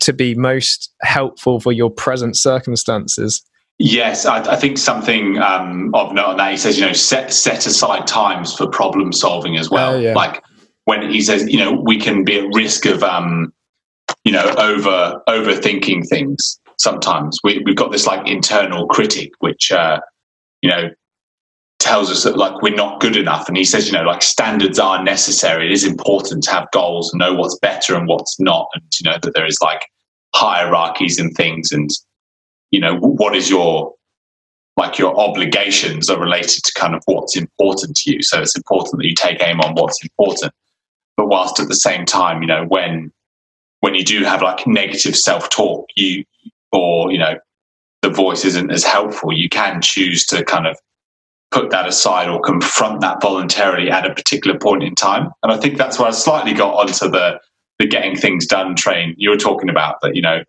S2: to be most helpful for your present circumstances.
S3: Yes, I, I think something um, of note on that. He says, you know, set set aside times for problem solving as well.
S2: Oh, yeah.
S3: Like when he says, you know, we can be at risk of, um, you know, over overthinking things. Sometimes we, we've got this like internal critic, which uh, you know tells us that like we're not good enough. And he says, you know, like standards are necessary. It is important to have goals, know what's better and what's not, and you know that there is like hierarchies and things and you know what is your like your obligations are related to kind of what's important to you so it's important that you take aim on what's important but whilst at the same time you know when when you do have like negative self-talk you or you know the voice isn't as helpful you can choose to kind of put that aside or confront that voluntarily at a particular point in time and i think that's where i slightly got onto the the getting things done train you were talking about that you know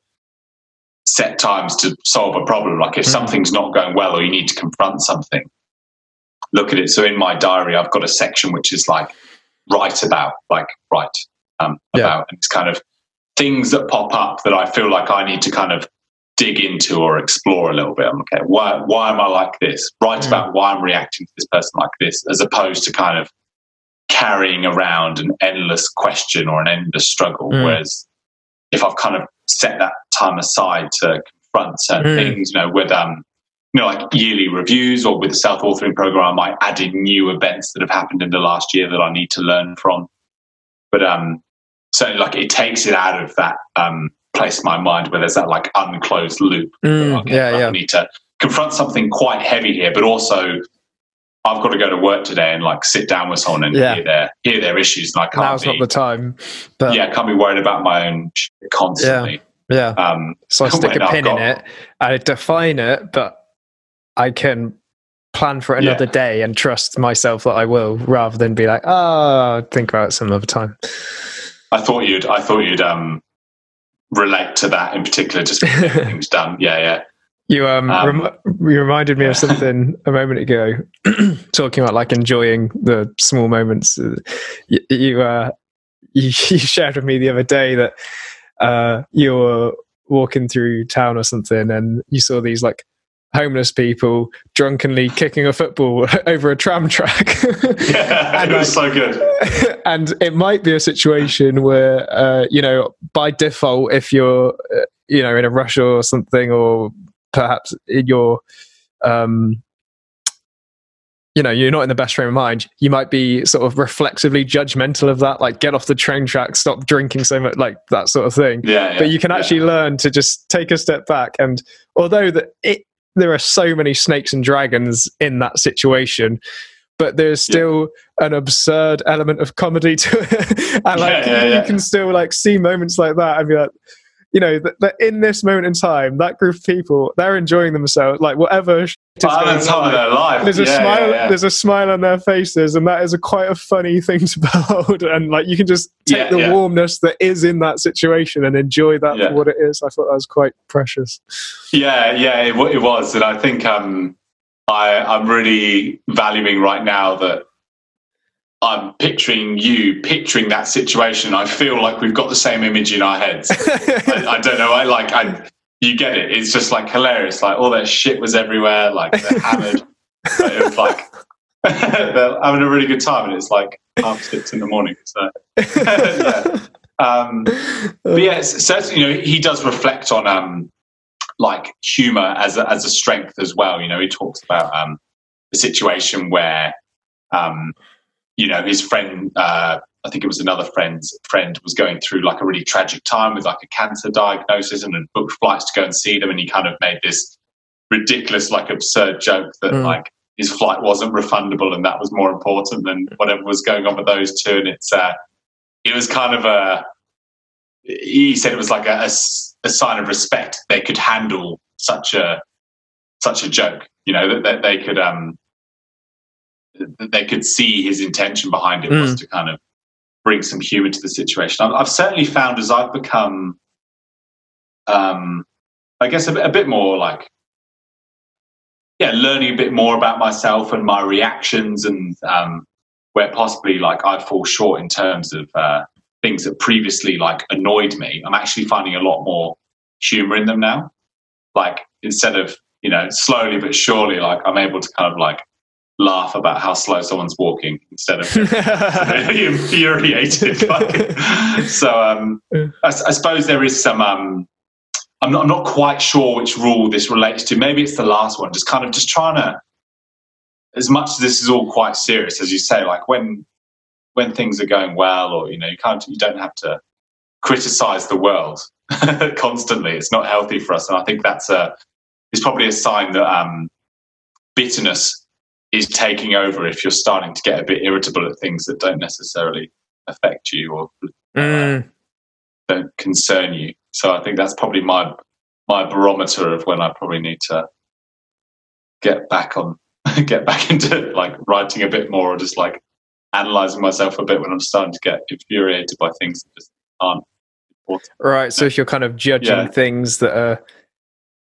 S3: set times to solve a problem. Like if
S2: Mm.
S3: something's not going well or you need to confront something, look at it. So in my diary, I've got a section which is like write about, like write um,
S2: Yeah.
S3: about, and it's kind of things that pop up that I feel like I need to kind of dig into or explore a little bit. I'm okay. Why why am I like this? Write
S2: Mm.
S3: about why I'm reacting to this person like this, as opposed to kind of carrying around an endless question or an endless struggle.
S2: Mm.
S3: Whereas if I've kind of set that time aside to confront certain
S2: Mm.
S3: things, you know, with um, you know, like yearly reviews or with the self authoring program, I might add in new events that have happened in the last year that I need to learn from. But um, certainly, like it takes it out of that um place in my mind where there's that like unclosed loop.
S2: Mm,
S3: Okay,
S2: yeah,
S3: I
S2: yeah.
S3: need to confront something quite heavy here, but also I've got to go to work today and like sit down with someone and
S2: Yeah.
S3: hear their hear their issues, and I can't
S2: Now's
S3: be
S2: not the time. But
S3: yeah, I can't be worried about my own shit constantly.
S2: yeah.
S3: Um,
S2: So I [LAUGHS] stick a
S3: I've
S2: pin
S3: got-
S2: in it. I define it, but I can plan for another
S3: Yeah.
S2: day and trust myself that I will, rather than be like, oh, think about it some other time.
S3: I thought you'd I thought you'd um relate to that in particular, just [LAUGHS] things done. Yeah, yeah.
S2: You um,
S3: Um,
S2: rem- you reminded me of something a moment ago, [CLEARS THROAT] talking about like enjoying the small moments. Uh, You you, uh, you [LAUGHS] you shared with me the other day that uh, you were walking through town or something, and you saw these like homeless people drunkenly kicking a football [LAUGHS] over a tram track. [LAUGHS]
S3: Yeah,
S2: And,
S3: it was so good. [LAUGHS]
S2: and it might be a situation where uh, you know by default if you're uh, you know in a rush or something or perhaps in your um you know you're not in the best frame of mind you might be sort of reflexively judgmental of that like get off the train track stop drinking so much like that sort of thing
S3: Yeah, yeah
S2: but you can
S3: yeah.
S2: actually learn to just take a step back and although that it there are so many snakes and dragons in that situation but there's still an absurd element of comedy to it. [LAUGHS] And like
S3: Yeah, yeah,
S2: you can still like see moments like that and be like you know that, that in this moment in time that group of people they're enjoying themselves like whatever shit is going
S3: that's time
S2: on,
S3: of their life.
S2: there's a
S3: Yeah,
S2: smile
S3: yeah, yeah.
S2: there's a smile on their faces and that is a quite a funny thing to [LAUGHS] behold and like you can just take the warmness that is in that situation and enjoy that for what it is i thought that was quite precious
S3: Yeah, yeah, it, it was, and I think um, I, I'm really valuing right now that I'm picturing you, picturing that situation. I feel like we've got the same image in our heads. [LAUGHS] I, I don't know. I like. I you get it. It's just like hilarious. Like all that shit was everywhere. Like they're hammered. [LAUGHS] But it was like [LAUGHS] they're having a really good time, and it's like half six in the morning. So [LAUGHS] yeah. Um, but yeah, certainly, you know, he does reflect on um, like humor as a, as a strength as well. You know, he talks about um, the situation where, um, you know, his friend, uh, I think it was another friend's friend, was going through like a really tragic time with like a cancer diagnosis and had booked flights to go and see them, and he kind of made this ridiculous, like absurd joke that
S2: Mm.
S3: like his flight wasn't refundable and that was more important than whatever was going on with those two, and it's. Uh, it was kind of a he said it was like a sign of respect they could handle such a such a joke you know that, that they could um that they could see his intention behind it was to kind of bring some humor to the situation i've, I've certainly found as i've become um i guess a, bit- a bit more like yeah learning a bit more about myself and my reactions and um where possibly like I fall short in terms of uh, things that previously like annoyed me, I'm actually finding a lot more humor in them now. Like instead of you know slowly but surely, like I'm able to kind of like laugh about how slow someone's walking instead of [LAUGHS] really infuriated. so um, I, I, suppose there is some. Um, I'm not, I'm not quite sure which rule this relates to. Maybe it's the last one. Just kind of just trying to, as much as this is all quite serious, as you say, like when when things are going well, or you know, you can't, you don't have to criticize the world [LAUGHS] constantly. It's not healthy for us, and I think that's a is probably a sign that um, bitterness is taking over if you're starting to get a bit irritable at things that don't necessarily affect you or uh, mm. don't concern you. So I think that's probably my my barometer of when I probably need to get back on [LAUGHS] get back into like writing a bit more or just like analyzing myself a bit when I'm starting to get infuriated by things that just aren't important.
S2: Right. So if you're kind of judging yeah. things that are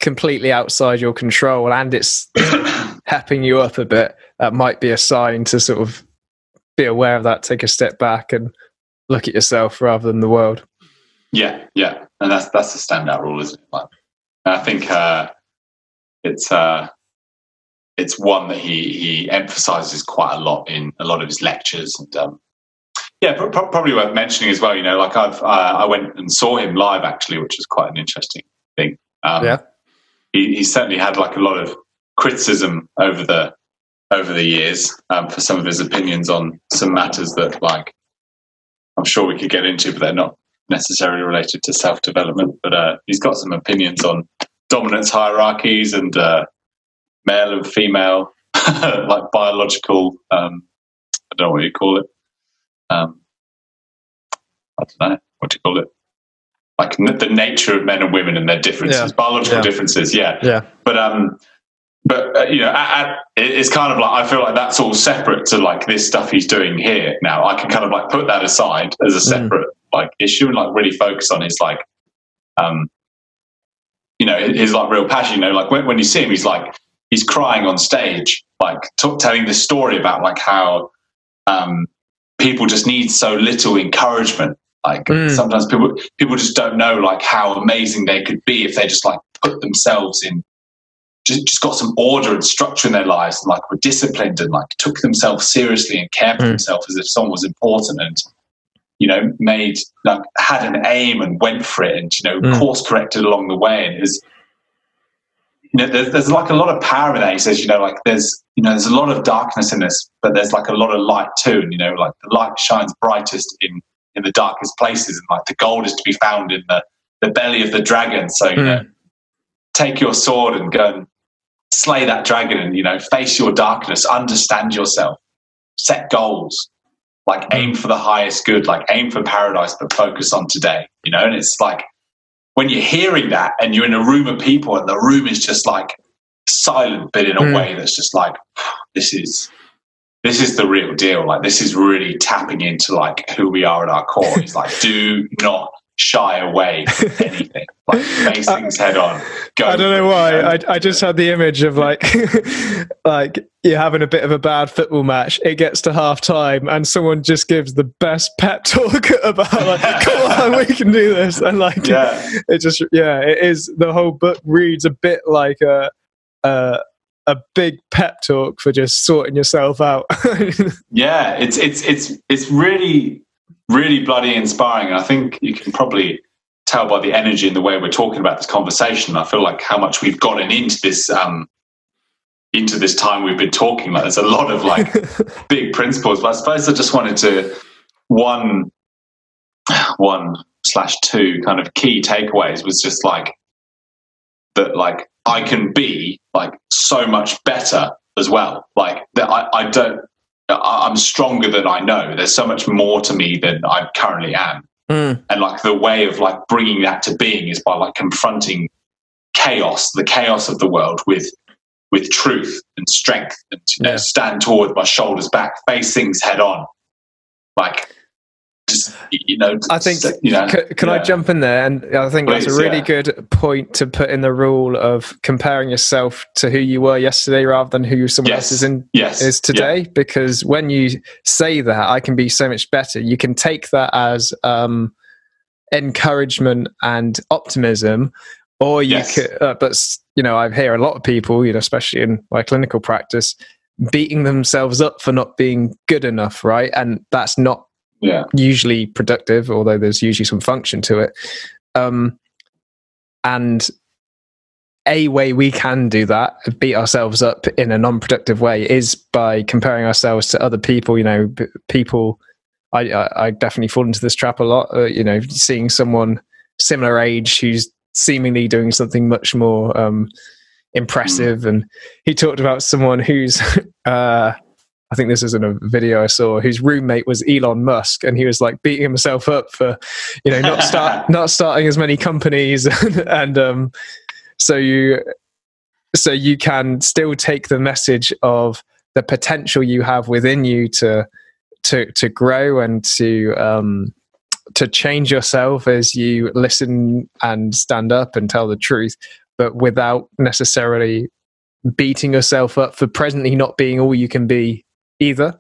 S2: completely outside your control and it's [COUGHS] happing you up a bit, that might be a sign to sort of be aware of that, take a step back and look at yourself rather than the world.
S3: Yeah, yeah. And that's that's the standout rule, isn't it? Like, I think uh, it's uh, it's one that he he emphasizes quite a lot in a lot of his lectures and um, yeah, pro- probably worth mentioning as well. You know, like I've uh, I went and saw him live actually, which was quite an interesting thing.
S2: Um, yeah,
S3: he, he certainly had like a lot of criticism over the over the years um, for some of his opinions on some matters that like I'm sure we could get into, but they're not necessarily related to self development. But uh, he's got some opinions on dominance hierarchies and uh, male and female, [LAUGHS] like biological. Um, I don't know what you call it. Um, I don't know what do you call it like the nature of men and women and their differences, yeah. biological yeah. differences. Yeah.
S2: Yeah.
S3: But, um, but uh, you know, it's kind of like I feel like that's all separate to like this stuff he's doing here. Now I can kind of like put that aside as a mm. separate mm. like issue and like really focus on his like, um, you know, his like real passion. You know, like when, when you see him, he's like he's crying on stage, like t- telling this story about like how um, people just need so little encouragement like mm. sometimes people people just don't know like how amazing they could be if they just like put themselves in just, just got some order and structure in their lives and like were disciplined and like took themselves seriously and cared for mm. themselves as if someone was important and you know made like had an aim and went for it and you know mm. course corrected along the way and is you know there's, there's like a lot of power in that he says you know like there's you know there's a lot of darkness in this but there's like a lot of light too and you know like the light shines brightest in in the darkest places, and like the gold is to be found in the the belly of the dragon. So you mm. know, take your sword and go and slay that dragon, and you know, face your darkness, understand yourself, set goals, like hmm. aim for the highest good, like aim for paradise, but focus on today. You know, and it's like when you're hearing that and you're in a room of people and the room is just like silent, but in a mm. way that's just like [SIGHS] this is this is the real deal. Like this is really tapping into like who we are at our core. It's like do not shy away from [LAUGHS] anything. like face things head on.
S2: Go I don't know why. I, I just had the image of like [LAUGHS] like you're having a bit of a bad football match. It gets to half time and someone just gives the best pep talk [LAUGHS] about like, come on, we can do this. And like yeah. it just yeah, it is the whole book reads a bit like a uh, a big pep talk for just sorting yourself out.
S3: yeah, it's it's it's it's really really bloody inspiring. And I think you can probably tell by the energy and the way we're talking about this conversation. I feel like how much we've gotten into this um, into this time we've been talking. Like there's a lot of like [LAUGHS] big principles, but I suppose I just wanted to one one slash two kind of key takeaways was just like that like I can be like so much better as well. Like that I, I don't I'm stronger than I know. There's so much more to me than I currently am. Mm. And like the way of like bringing that to being is by like confronting chaos, the chaos of the world with with truth and strength and you know, stand toward my shoulders back, face things head on. Like you know.
S2: I think.
S3: you know,
S2: c- can I jump in there? And I think that's a really
S3: yeah.
S2: good point to put in the rule of comparing yourself to who you were yesterday rather than who someone else is in
S3: Yes,
S2: is today. Because when you say that, I can be so much better. You can take that as um, encouragement and optimism, or you
S3: Yes.
S2: could. Uh, but you know, I hear a lot of people, you know, especially in my clinical practice, beating themselves up for not being good enough, right? And that's not
S3: Yeah,
S2: usually productive, although there's usually some function to it. Um, and a way we can do that, beat ourselves up in a non-productive way, is by comparing ourselves to other people. You know, p- people. I, I, I definitely fall into this trap a lot. Uh, you know, seeing someone similar age who's seemingly doing something much more um, impressive, and he talked about someone who's. [LAUGHS] Uh, I think this is in a video I saw. Whose roommate was Elon Musk, and he was like beating himself up for, you know, not start [LAUGHS] not starting as many companies, [LAUGHS] and um, so you so you can still take the message of the potential you have within you to to to grow and to um, to change yourself as you listen and stand up and tell the truth, but without necessarily beating yourself up for presently not being all you can be either.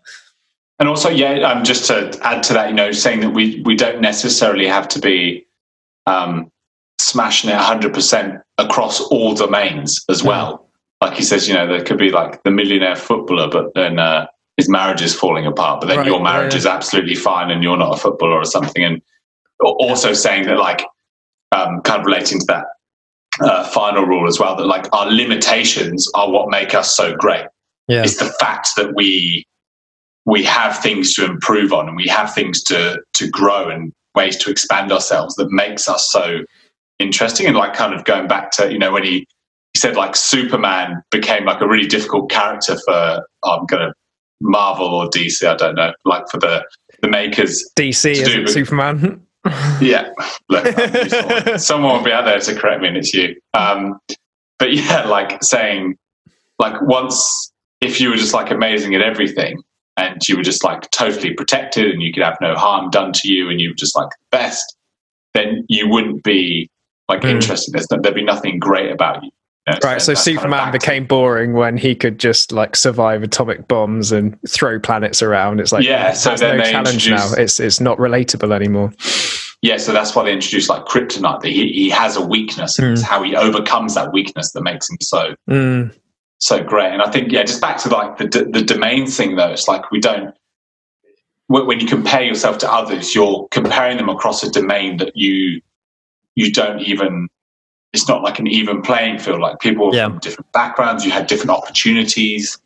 S3: and also yeah, um, just to add to that, you know, saying that we we don't necessarily have to be um, smashing it hundred percent across all domains as well. Like he says, you know, there could be like the millionaire footballer, but then uh, his marriage is falling apart. But then
S2: Right,
S3: your marriage
S2: yeah.
S3: is absolutely fine, and you're not a footballer or something. And also saying that, like, um, kind of relating to that uh, final rule as well, that like our limitations are what make us so great.
S2: Yeah.
S3: It's the fact that we we have things to improve on and we have things to to grow and ways to expand ourselves that makes us so interesting. And like kind of going back to you know when he he said like superman became like a really difficult character for i'm gonna marvel or dc i don't know like for the the makers
S2: DC is
S3: do
S2: it
S3: with-
S2: Superman? [LAUGHS]
S3: yeah. Look I'm [LAUGHS] someone will be out there to correct me and it's you. Um but yeah like saying like once if you were just like amazing at everything and you were just like totally protected and you could have no harm done to you and you were just like the best then you wouldn't be like
S2: Mm.
S3: interested there's there'd be nothing great about you, you know?
S2: Right, so
S3: that's kind of
S2: Superman became boring when he could just like survive atomic bombs and throw planets around. It's like
S3: Yeah, so then
S2: no
S3: they
S2: challenge
S3: introduce-
S2: now. It's it's not relatable anymore.
S3: yeah so that's why they introduced like kryptonite that he, he has a weakness and it's how he overcomes that weakness that makes him so
S2: Mm,
S3: so great. And I think, yeah, just back to like the the domain thing though. It's like we don't when when you compare yourself to others, you're comparing them across a domain that you you don't even. It's not like an even playing field. Like people
S2: Yeah.
S3: from different backgrounds, you had different opportunities.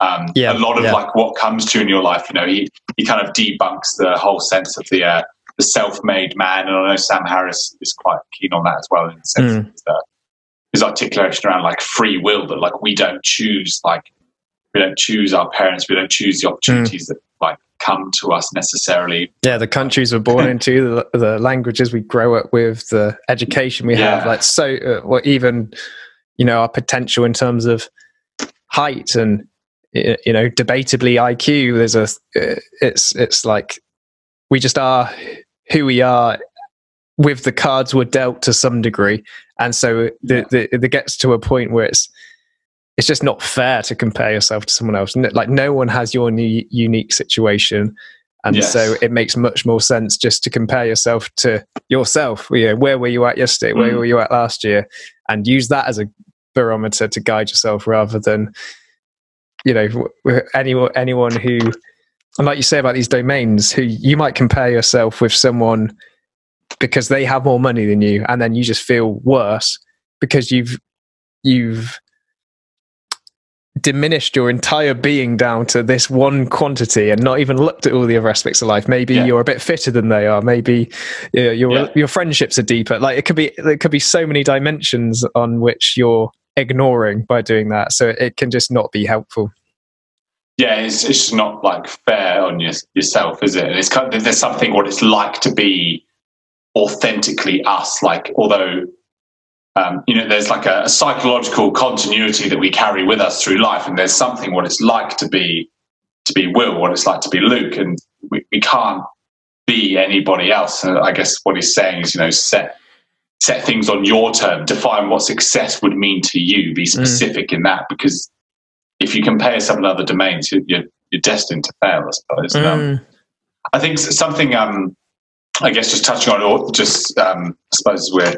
S3: Um,
S2: Yeah,
S3: a lot of
S2: yeah.
S3: like what comes to you in your life, you know, he he kind of debunks the whole sense of the uh, the self-made man, and I know Sam Harris is quite keen on that as well in the sense
S2: Mm.
S3: of his, articulation around like free will that like we don't choose like we don't choose our parents we don't choose the opportunities that like come to us necessarily.
S2: Yeah, the countries we're born [LAUGHS] into, the, the languages we grow up with, the education we have, like so, uh, well, even you know our potential in terms of height and you know debatably IQ. There's a uh, it's it's like we just are who we are with the cards we're dealt to some degree, and so the, the, it gets to a point where it's it's just not fair to compare yourself to someone else. Like no one has your new, unique situation, and
S3: Yes.
S2: so it makes much more sense just to compare yourself to yourself. You know, where were you at yesterday? Where
S3: Mm.
S2: were you at last year? And use that as a barometer to guide yourself rather than you know anyone anyone who and like you say about these domains who you might compare yourself with someone because they have more money than you and then you just feel worse because you've you've diminished your entire being down to this one quantity and not even looked at all the other aspects of life. Maybe
S3: Yeah.
S2: you're a bit fitter than they are. Maybe you know, your
S3: Yeah.
S2: your friendships are deeper. Like it could be there could be so many dimensions on which you're ignoring by doing that so it can just not be helpful.
S3: Yeah it's, it's just not like fair on your, yourself is it? And it's kind of, there's something what it's like to be authentically us like although um, you know there's like a, a psychological continuity that we carry with us through life and there's something what it's like to be to be will what it's like to be luke and we, we can't be anybody else. And I guess what he's saying is, you know, set set things on your term, define what success would mean to you, be specific mm. in that, because if you compare yourself in other domains, you're, you're destined to fail, I suppose. Mm. Um, I think something, um, I guess, just touching on, it, just um, I suppose we're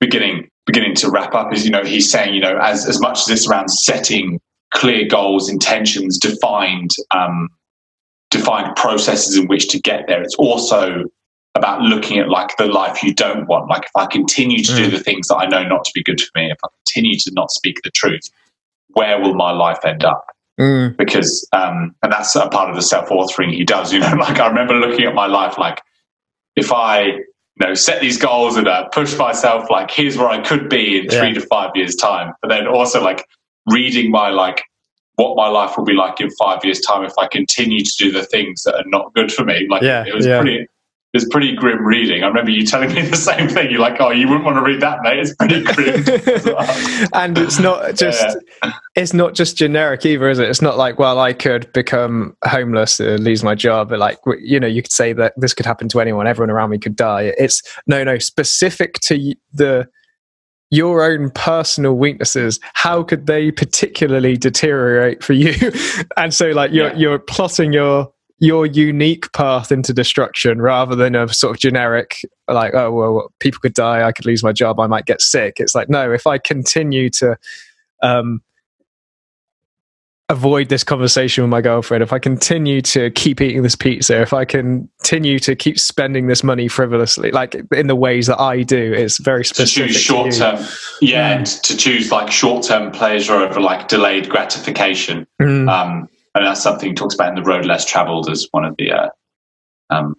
S3: beginning beginning to wrap up is, you know, he's saying, you know, as as much as it's around setting clear goals, intentions, defined um, defined processes in which to get there. It's also about looking at like the life you don't want. Like if I continue to mm. do the things that I know not to be good for me, if I continue to not speak the truth, where will my life end up? Mm. Because um, and that's a part of the self authoring he does. You know, [LAUGHS] like I remember looking at my life like if I you know set these goals and uh, push myself like here's where I could be in yeah. three to five years time, but then also like reading my like what my life will be like in five years time if I continue to do the things that are not good for me. Like yeah, it was yeah. pretty it's pretty grim reading. I remember you telling me the same thing. You're like, oh, you wouldn't want to read that, mate. It's pretty grim. [LAUGHS]
S2: and it's not just yeah. it's not just generic either, is it? It's not like, well, I could become homeless, uh, lose my job, but like you know, you could say that this could happen to anyone. Everyone around me could die. It's no, no, specific to the your own personal weaknesses how could they particularly deteriorate for you [LAUGHS] and so like you're yeah. you're plotting your your unique path into destruction rather than a sort of generic like oh well people could die i could lose my job i might get sick it's like no if i continue to um, avoid this conversation with my girlfriend if i continue to keep eating this pizza if i continue to keep spending this money frivolously like in the ways that i do it's very specific
S3: to choose short term yeah mm. to choose like short term pleasure over like delayed gratification mm. um and that's something he talks about in the road less traveled as one of the uh, um,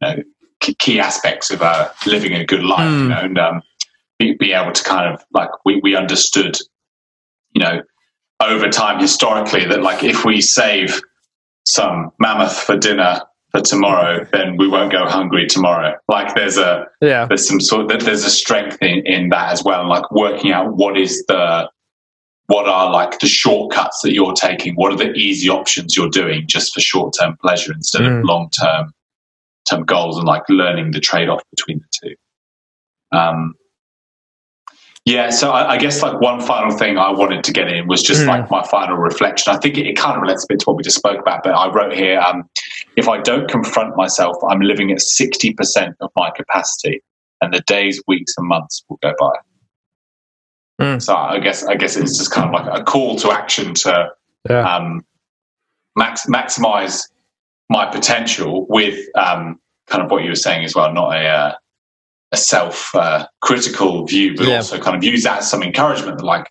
S3: you know key aspects of uh, living a good life mm. you hmm. know and um, be, be, able to kind of like we, we understood you know over time historically that like if we save some mammoth for dinner for tomorrow then we won't go hungry tomorrow like there's a yeah there's some sort of, there's a strength in, in that as well like working out what is the what are like the shortcuts that you're taking? What are the easy options you're doing just for short term pleasure instead mm. of long term term goals and like learning the trade off between the two? Um, yeah, so I, I, guess like one final thing I wanted to get in was just mm. like my final reflection. I think it, it, kind of relates a bit to what we just spoke about, but I wrote here um, if I don't confront myself, I'm living at 60% of my capacity, and the days, weeks, and months will go by. Mm. So I guess I guess it's just kind of like a call to action to yeah. um, max, maximize my potential with um, kind of what you were saying as well, not a uh, a self uh, critical view, but yeah. also kind of use that as some encouragement. Like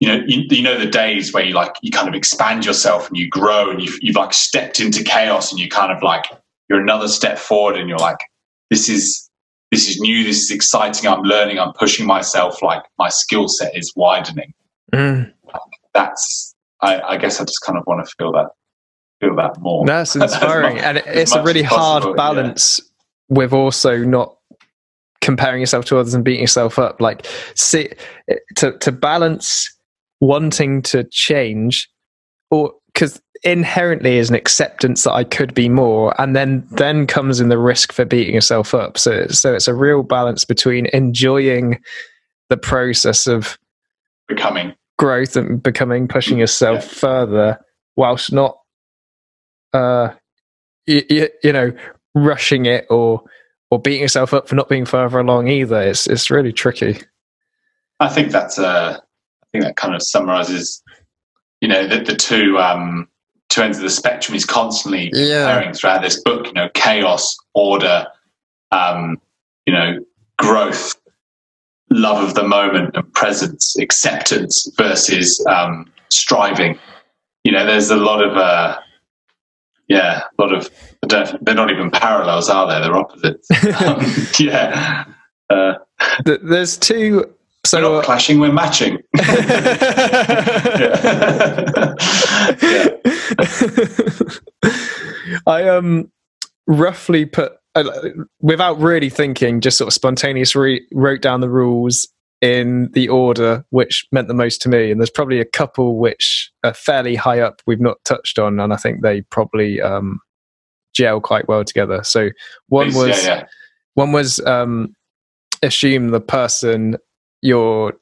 S3: you know you, you, know the days where you like you kind of expand yourself and you grow and you've, you've like stepped into chaos and you kind of like you're another step forward and you're like this is this is new, this is exciting, I'm learning, I'm pushing myself, like my skill set is widening. Mm. That's, I, I, guess I just kind of want to feel that, feel that more.
S2: That's [LAUGHS] inspiring. much, and it's a really hard balance yeah. with also not comparing yourself to others and beating yourself up. Like, see, to, to balance wanting to change or because inherently is an acceptance that I could be more, and then then comes in the risk for beating yourself up. So so it's a real balance between enjoying the process of
S3: becoming
S2: growth and becoming, pushing yourself yeah. further, whilst not, uh, you, you know, rushing it or or beating yourself up for not being further along either. It's it's really tricky.
S3: I think that's uh, I think that kind of summarizes, you know, the, the two um, two ends of the spectrum he's constantly yeah. throughout this book. You know, chaos, order, um, you know, growth, love of the moment and presence, acceptance versus um, striving. You know, there's a lot of uh, yeah, a lot of they're not even parallels, are they? They're opposites. [LAUGHS] um, [LAUGHS] yeah. Uh,
S2: there's two
S3: so we're not clashing, we're matching. [LAUGHS] [LAUGHS]
S2: I um roughly put uh, without really thinking, just sort of spontaneously wrote down the rules in the order which meant the most to me. And there's probably a couple which are fairly high up we've not touched on, and I think they probably um, gel quite well together. So one
S3: Please,
S2: was
S3: yeah, yeah.
S2: one was um, assume the person you're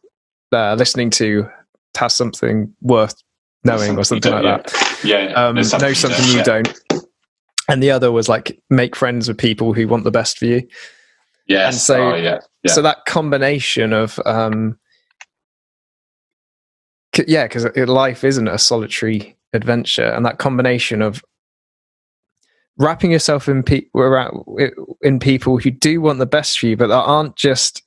S2: uh, listening to has something worth knowing or something like
S3: don't-
S2: that.
S3: Yeah, yeah.
S2: Um,
S3: There's
S2: know something you
S3: yeah.
S2: don't. And the other was like make friends with people who want the best for you.
S3: Yes.
S2: And so-
S3: oh, yeah. Yeah.
S2: So that combination of um, c- yeah, because life isn't a solitary adventure, and that combination of wrapping yourself in pe- in people who do want the best for you, but that aren't just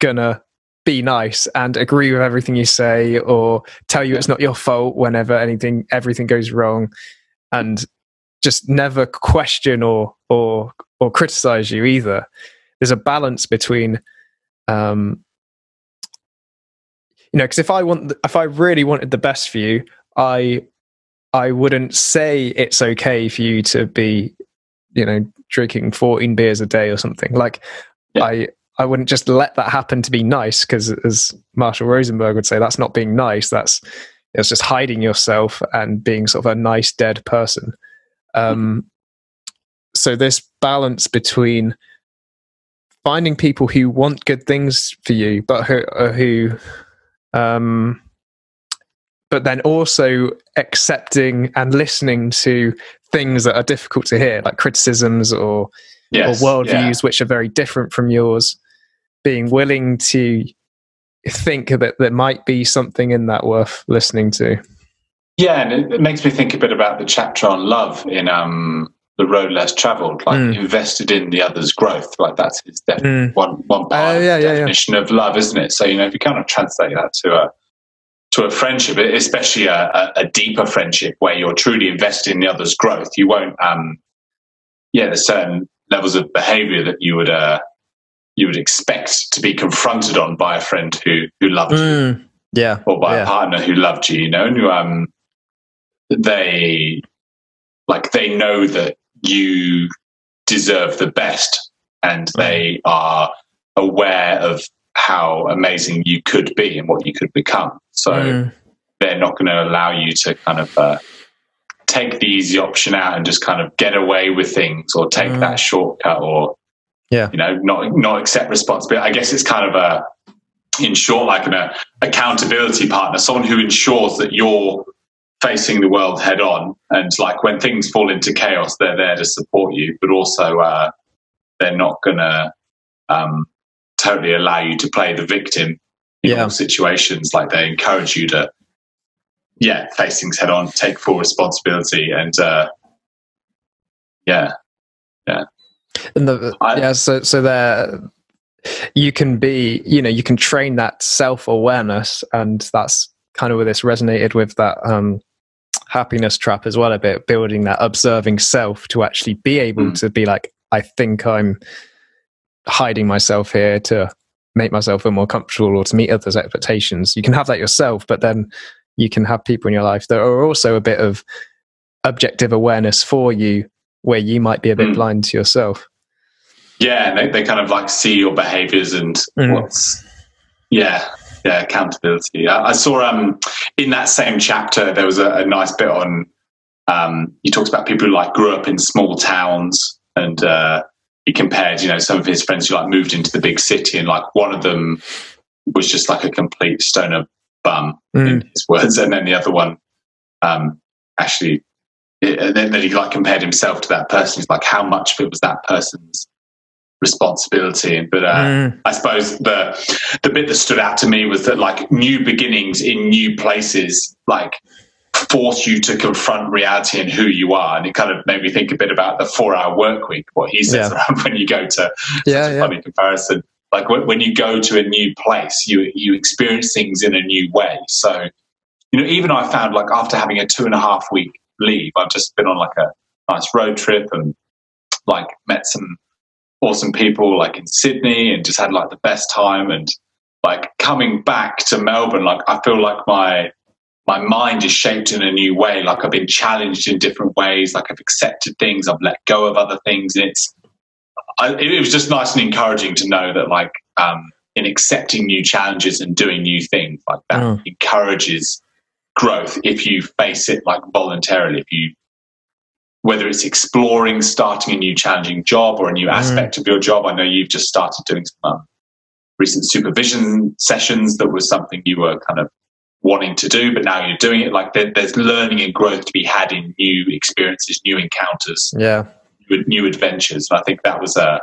S2: gonna be nice and agree with everything you say or tell you it's not your fault whenever anything everything goes wrong and just never question or or or criticize you either there's a balance between um you know because if i want if i really wanted the best for you i i wouldn't say it's okay for you to be you know drinking 14 beers a day or something like
S3: Yeah.
S2: i i wouldn't just let that happen to be nice because as marshall rosenberg would say that's not being nice that's it's just hiding yourself and being sort of a nice dead person um so this balance between finding people who want good things for you, but who, uh, who um, but then also accepting and listening to things that are difficult to hear, like criticisms or
S3: yes.
S2: or worldviews
S3: yeah.
S2: which are very different from yours. Being willing to think that there might be something in that worth listening to.
S3: Yeah, and it, makes me think a bit about the chapter on love in um, the road less travelled, like
S2: Mm.
S3: invested in the other's growth. Like that's his def-
S2: Mm.
S3: one one part of
S2: yeah,
S3: the
S2: yeah, yeah.
S3: definition of love, isn't it? So you know, if you kind of translate that to a to a friendship, especially a, a, a deeper friendship where you're truly invested in the other's growth, you won't. Um, yeah, there's certain levels of behaviour that you would uh, you would expect to be confronted on by a friend who who loved you
S2: Mm. Yeah.
S3: or by
S2: Yeah.
S3: a partner who loved you, you know, and um, they like they know that you deserve the best, and they are aware of how amazing you could be and what you could become. So
S2: Mm.
S3: they're not going to allow you to kind of uh, take the easy option out and just kind of get away with things or take
S2: Mm.
S3: that shortcut or
S2: Yeah.
S3: you know not not accept responsibility. I guess it's kind of a in short like an uh, accountability partner, someone who ensures that you're facing the world head on and like when things fall into chaos, they're there to support you, but also uh, they're not going to um, totally allow you to play the victim in
S2: Yeah.
S3: all situations. Like they encourage you to, yeah, face things head on, take full responsibility, and uh, yeah,
S2: And the,
S3: I-
S2: yeah, so so there you can be, you know, you can train that self awareness, and that's kind of where this resonated with that um, happiness trap as well a bit, building that observing self to actually be able
S3: Mm.
S2: to be like, I think I'm hiding myself here to make myself feel more comfortable or to meet others' expectations. You can have that yourself, but then you can have people in your life that are also a bit of objective awareness for you where you might be a bit
S3: Mm.
S2: blind to yourself.
S3: yeah, they, they kind of like see your behaviors and
S2: Mm.
S3: what's yeah. Yeah, accountability. I, I saw um in that same chapter there was a, a nice bit on um he talks about people who like grew up in small towns and uh he compared, you know, some of his friends who like moved into the big city and like one of them was just like a complete stoner bum
S2: Mm.
S3: in his words, and then the other one um actually and then, then he like compared himself to that person. He's like, how much of it was that person's responsibility? But uh,
S2: Mm.
S3: I suppose the the bit that stood out to me was that like new beginnings in new places like force you to confront reality and who you are, and it kind of made me think a bit about the four hour work week. What he says [LAUGHS] when you go to
S2: Yeah, yeah.
S3: funny comparison. Like when, when you go to a new place, you you experience things in a new way. So, you know, even I found like after having a two and a half week leave, I've just been on like a nice road trip and like met some awesome people like in Sydney and just had like the best time and like coming back to Melbourne, like I feel like my my mind is shaped in a new way. Like I've been challenged in different ways. Like I've accepted things, I've let go of other things. And it's I, it was just nice and encouraging to know that like um, in accepting new challenges and doing new things like that
S2: Mm.
S3: encourages growth if you face it like voluntarily if you whether it's exploring starting a new challenging job or a new aspect of your job. I know you've just started doing some um, recent supervision sessions that was something you were kind of wanting to do, but now you're doing it. Like there, there's learning and growth to be had in new experiences, new encounters,
S2: Yeah.
S3: new, new adventures. And I think that was a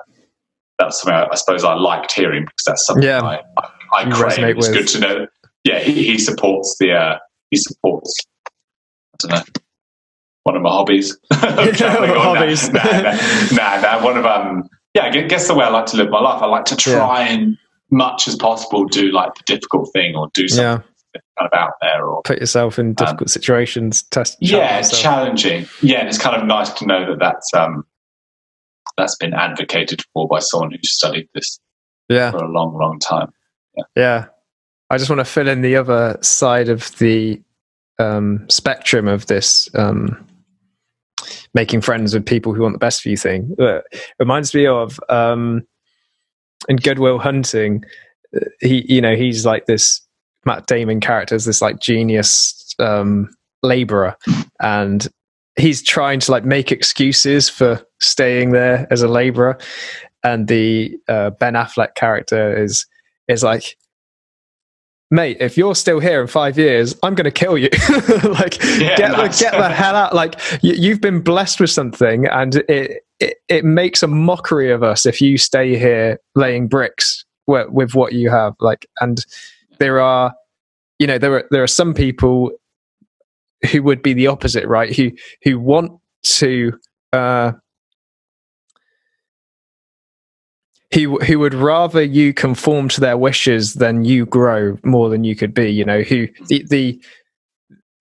S3: that's something I, I suppose I liked hearing because that's something
S2: Yeah.
S3: I, I, I crave. It's
S2: with.
S3: good to know. Yeah, he, he supports the uh, supports. I don't know. One of my hobbies. [LAUGHS] [LAUGHS]
S2: Hobbies. [LAUGHS]
S3: Nah, nah, nah, nah, One of um. Yeah, I guess the way I like to live my life, I like to try and much as possible do like the difficult thing or do something
S2: Yeah.
S3: kind of out there or
S2: Put yourself in difficult situations. Test.
S3: Um, yeah,
S2: yourself.
S3: challenging. Yeah, and it's kind of nice to know that that's um that's been advocated for by someone who's studied this
S2: yeah.
S3: for a long, long time.
S2: Yeah. I just want to fill in the other side of the um, spectrum of this um, making friends with people who want the best for you thing. Uh, reminds me of um, in Good Will Hunting, uh, he, you know, he's like this Matt Damon character is this like genius um, laborer and he's trying to like make excuses for staying there as a laborer and the uh, Ben Affleck character is is like mate if you're still here in 5 years I'm going to kill you. [LAUGHS] Like
S3: Yeah,
S2: get
S3: nice.
S2: the get the hell out. Like you, you've been blessed with something and it, it it makes a mockery of us if you stay here laying bricks with, with what you have. Like and there are you know there are there are some people who would be the opposite right? Who who want to uh who who would rather you conform to their wishes than you grow more than you could be you know who the the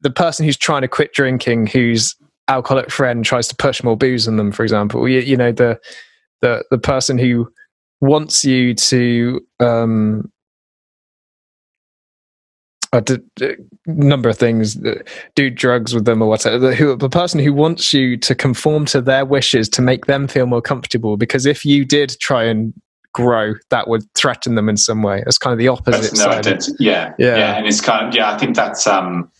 S2: the person who's trying to quit drinking whose alcoholic friend tries to push more booze on them for example you, you know the the the person who wants you to um a d- d- number of things uh, do drugs with them or whatever the, who, the person who wants you to conform to their wishes to make them feel more comfortable because if you did try and grow that would threaten them in some way it's kind of the opposite
S3: no
S2: side.
S3: Yeah,
S2: Yeah.
S3: yeah, and it's kind of yeah. I think that's um,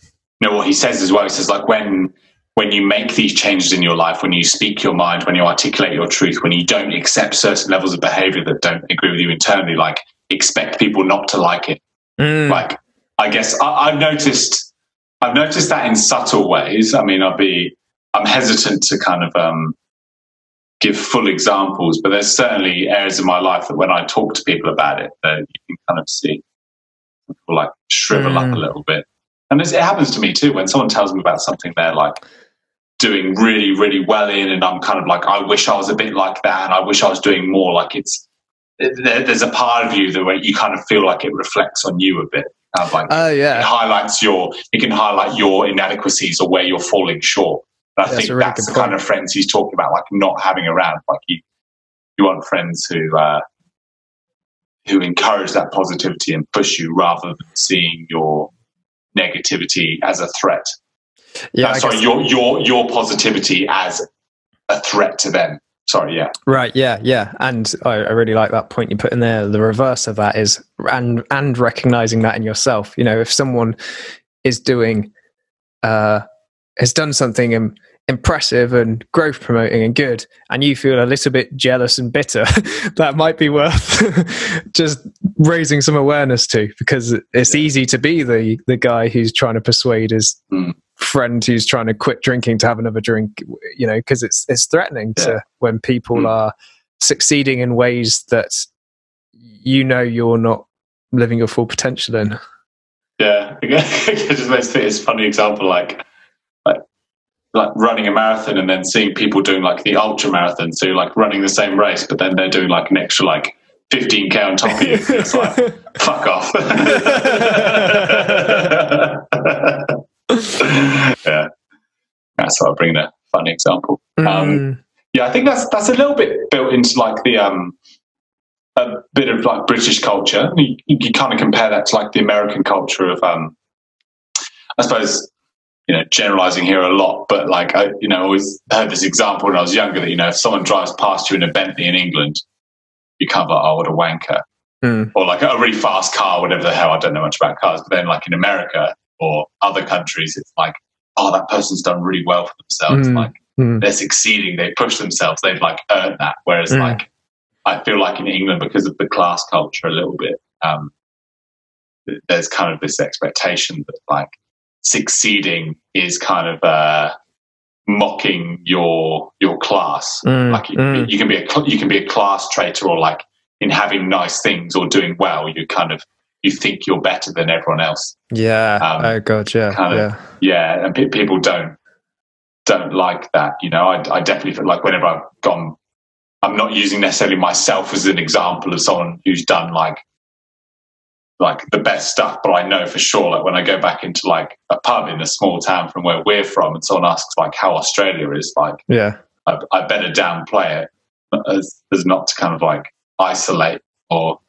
S3: you know what he says as well. He says like when when you make these changes in your life, when you speak your mind, when you articulate your truth, when you don't accept certain levels of behavior that don't agree with you internally, like expect people not to like it.
S2: Mm,
S3: Like I guess I, I've noticed I've noticed that in subtle ways. I mean, I'll be I'm hesitant to kind of um, give full examples, but there's certainly areas of my life that when I talk to people about it, that you can kind of see people like shrivel up
S2: Mm.
S3: a little bit. And it happens to me too when someone tells me about something they're like doing really, really well in, and I'm kind of like, I wish I was a bit like that, and I wish I was doing more. Like it's there's a part of you that where you kind of feel like it reflects on you a bit. Kind of like
S2: oh
S3: it highlights your it can highlight your inadequacies or where you're falling short. And I
S2: That's
S3: think that's the kind of friends he's talking about, like not having around. Like you, you want friends who uh, who encourage that positivity and push you rather than seeing your negativity as a threat.
S2: yeah
S3: Uh, sorry, your your your positivity as a threat to them. Sorry, yeah,
S2: Right. Yeah. Yeah. And I, I really like that point you put in there. The reverse of that is and and recognizing that in yourself. You know, if someone is doing uh has done something and impressive and growth promoting and good, and you feel a little bit jealous and bitter, [LAUGHS] that might be worth [LAUGHS] just raising some awareness to because it's
S3: Yeah.
S2: easy to be the the guy who's trying to persuade his
S3: Mm.
S2: Friend who's trying to quit drinking to have another drink you know because it's it's threatening
S3: Yeah.
S2: to when people
S3: Mm.
S2: are succeeding in ways that you know you're not living your full potential in
S3: yeah. it just makes it's a funny example, like like like running a marathon and then seeing people doing like the ultra marathon, so you're like running the same race, but then they're doing like an extra like 15k on top of you. It's like [LAUGHS] fuck off. [LAUGHS] yeah, that's why I bring a funny example. Um,
S2: Mm,
S3: Yeah, I think that's that's a little bit built into like the um a bit of like British culture. You, you kind of compare that to like the American culture of um I suppose you know generalizing here a lot, but like I you know always heard this example when I was younger that you know if someone drives past you in a Bentley in England, you kind of like oh what a wanker
S2: mm,
S3: or like a really fast car, whatever the hell. I don't know much about cars, but then like in America or other countries, it's like oh that person's done really well for themselves,
S2: Mm.
S3: like
S2: Mm.
S3: they're succeeding, they push themselves, they've like earned that. Whereas
S2: Mm.
S3: like I feel like in England, because of the class culture a little bit, um, there's kind of this expectation that like succeeding is kind of uh, mocking your your class.
S2: Mm,
S3: Like you,
S2: mm.
S3: you can be a you can be a class traitor, or like in having nice things or doing well, you kind of you think you're better than everyone else.
S2: Yeah.
S3: Um,
S2: oh god. Yeah.
S3: kind of-
S2: yeah.
S3: Yeah, and pe- people don't don't like that. You know, I, I definitely feel like whenever I've gone, I'm not using necessarily myself as an example of someone who's done like like the best stuff, but I know for sure, like when I go back into like a pub in a small town from where we're from, and someone asks like how Australia is, like
S2: Yeah.
S3: I, I better downplay it as, as not to kind of like isolate or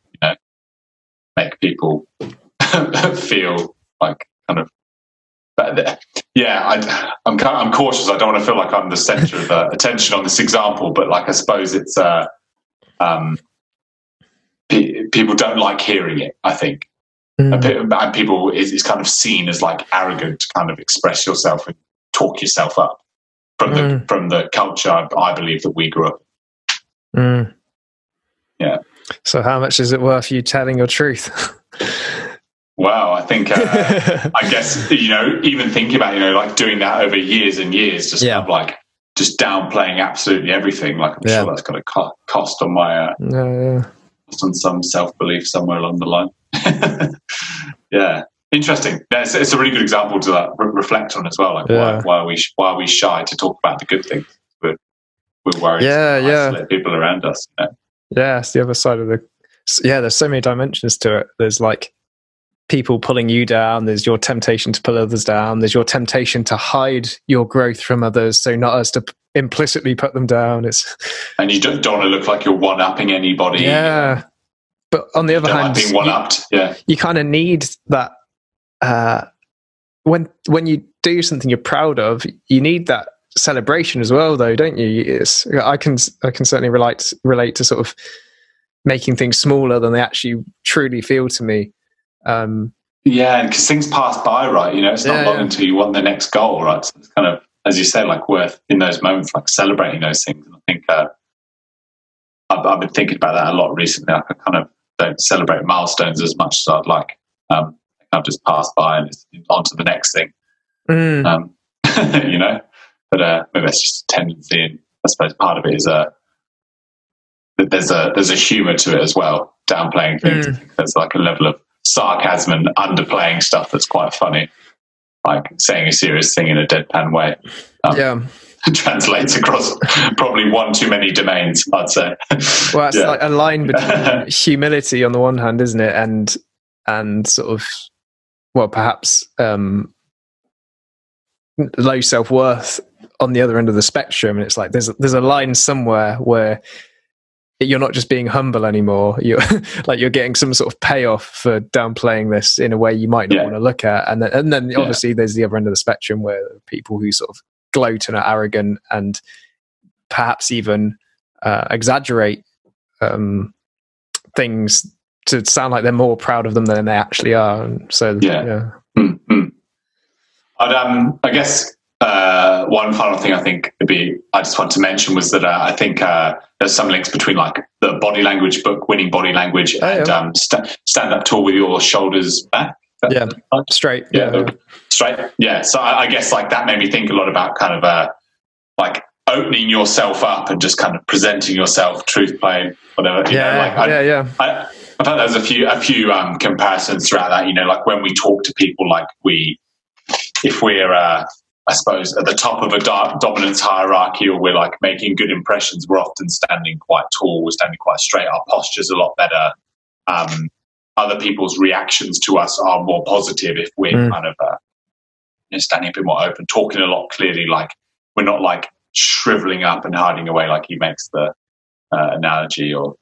S3: make people [LAUGHS] feel like kind of. But yeah, I, I'm kind I'm cautious. I don't want to feel like I'm the center of uh, attention on this example, but like I suppose it's uh, um, pe- people don't like hearing it. I think
S2: Mm.
S3: and pe- and people is, is kind of seen as like arrogant to kind of express yourself and talk yourself up from the
S2: Mm.
S3: from the culture I, I believe that we grew up.
S2: Mm.
S3: Yeah.
S2: So how much is it worth you telling your truth? [LAUGHS]
S3: Wow, I think uh, [LAUGHS] I guess you know even thinking about you know like doing that over years and years, just
S2: Yeah.
S3: kind of like just downplaying absolutely everything. Like I'm
S2: Yeah.
S3: sure that's got a co- cost on my uh,
S2: yeah.
S3: on some self belief somewhere along the line. [LAUGHS] yeah, interesting. Yeah, it's, it's a really good example to uh, re- reflect on as well. Like why, why are we sh- why are we shy to talk about the good things? We're, we're worried.
S2: Yeah,
S3: to
S2: yeah.
S3: isolate people around us. you know?
S2: Yeah, it's the other side of the. Yeah, there's so many dimensions to it. There's like people pulling you down. There's your temptation to pull others down. There's your temptation to hide your growth from others, so not as to implicitly put them down. It's [LAUGHS]
S3: And you don't, don't want to look like you're one upping anybody.
S2: yeah. But on the other
S3: don't like
S2: hand,
S3: being one upped. Yeah.
S2: you kind of need that uh, when when you do something you're proud of you need that celebration as well though don't you it's, i can i can certainly relate relate to sort of making things smaller than they actually truly feel to me um
S3: Yeah, because things pass by, right? You know, it's not
S2: Yeah,
S3: long
S2: yeah.
S3: until you want the next goal, right? So it's kind of, as you say, like worth in those moments, like celebrating those things. And I think uh, I've, I've been thinking about that a lot recently. Like I kind of don't celebrate milestones as much as I'd like. Um, I've just passed by and it's on to the next thing,
S2: mm,
S3: um, [LAUGHS] you know. But uh, maybe that's just a tendency, and I suppose part of it is uh, that there's a there's a humour to it as well, downplaying things. Think there's like a level of sarcasm and underplaying stuff that's quite funny, like saying a serious thing in a deadpan way. Um,
S2: yeah [LAUGHS]
S3: translates across probably one too many domains, I'd say.
S2: well it's
S3: Yeah.
S2: like a line between [LAUGHS] humility on the one hand isn't it and and sort of well perhaps um low self-worth on the other end of the spectrum and it's like there's there's a line somewhere where you're not just being humble anymore you're [LAUGHS] like you're getting some sort of payoff for downplaying this in a way you might not
S3: Yeah.
S2: want to look at and then, and then
S3: Yeah.
S2: obviously there's the other end of the spectrum where people who sort of gloat and are arrogant and perhaps even uh, exaggerate um, things to sound like they're more proud of them than they actually are and so
S3: Yeah.
S2: yeah
S3: Mm, mm. I'd, um, I guess uh, one final thing I think would be I just want to mention was that uh, I think uh, there's some links between like the body language book, Winning Body Language,
S2: Oh,
S3: and
S2: yeah.
S3: um, st- stand up tall with your shoulders back.
S2: Yeah. straight
S3: yeah, the- straight. Yeah. So I, I guess like that made me think a lot about kind of uh, like opening yourself up and just kind of presenting yourself, truth playing, whatever. You
S2: yeah
S3: know, like I,
S2: yeah yeah
S3: I, I thought there's a few a few um, comparisons throughout that. You know, like when we talk to people, like we, if we're, uh, I suppose, at the top of a dominance hierarchy, or we're like making good impressions, we're often standing quite tall, we're standing quite straight. Our posture's a lot better. Um, other people's reactions to us are more positive if we're
S2: Mm.
S3: kind of uh, you know, standing a bit more open, talking a lot clearly. Like we're not like shriveling up and hiding away, like he makes the uh, analogy or.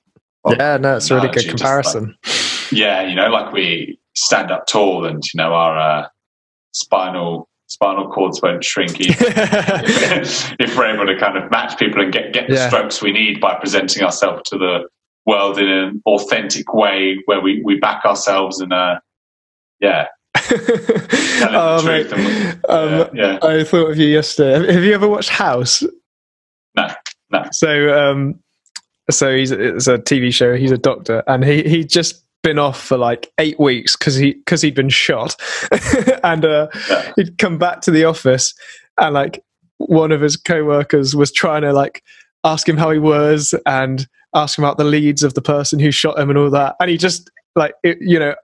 S2: yeah no it's a really good
S3: just like-
S2: comparison
S3: yeah, you know, like we stand up tall and you know our uh, spinal spinal cords won't shrink either. [LAUGHS] if we're able to kind of match people and get get the
S2: Yeah.
S3: strokes we need by presenting ourselves to the world in an authentic way where we we back ourselves and uh yeah [LAUGHS]
S2: Oh,
S3: the truth.
S2: mate.
S3: and-
S2: Um,
S3: yeah,
S2: I thought of you yesterday. Have you ever watched House?
S3: No, no.
S2: So, um, so he's it's a TV show. He's a doctor, and he he just been off for like eight weeks because he because he'd been shot, [LAUGHS] and uh, he'd come back to the office, and like one of his co-workers was trying to like ask him how he was and ask him about the leads of the person who shot him and all that, and he just like it, you know,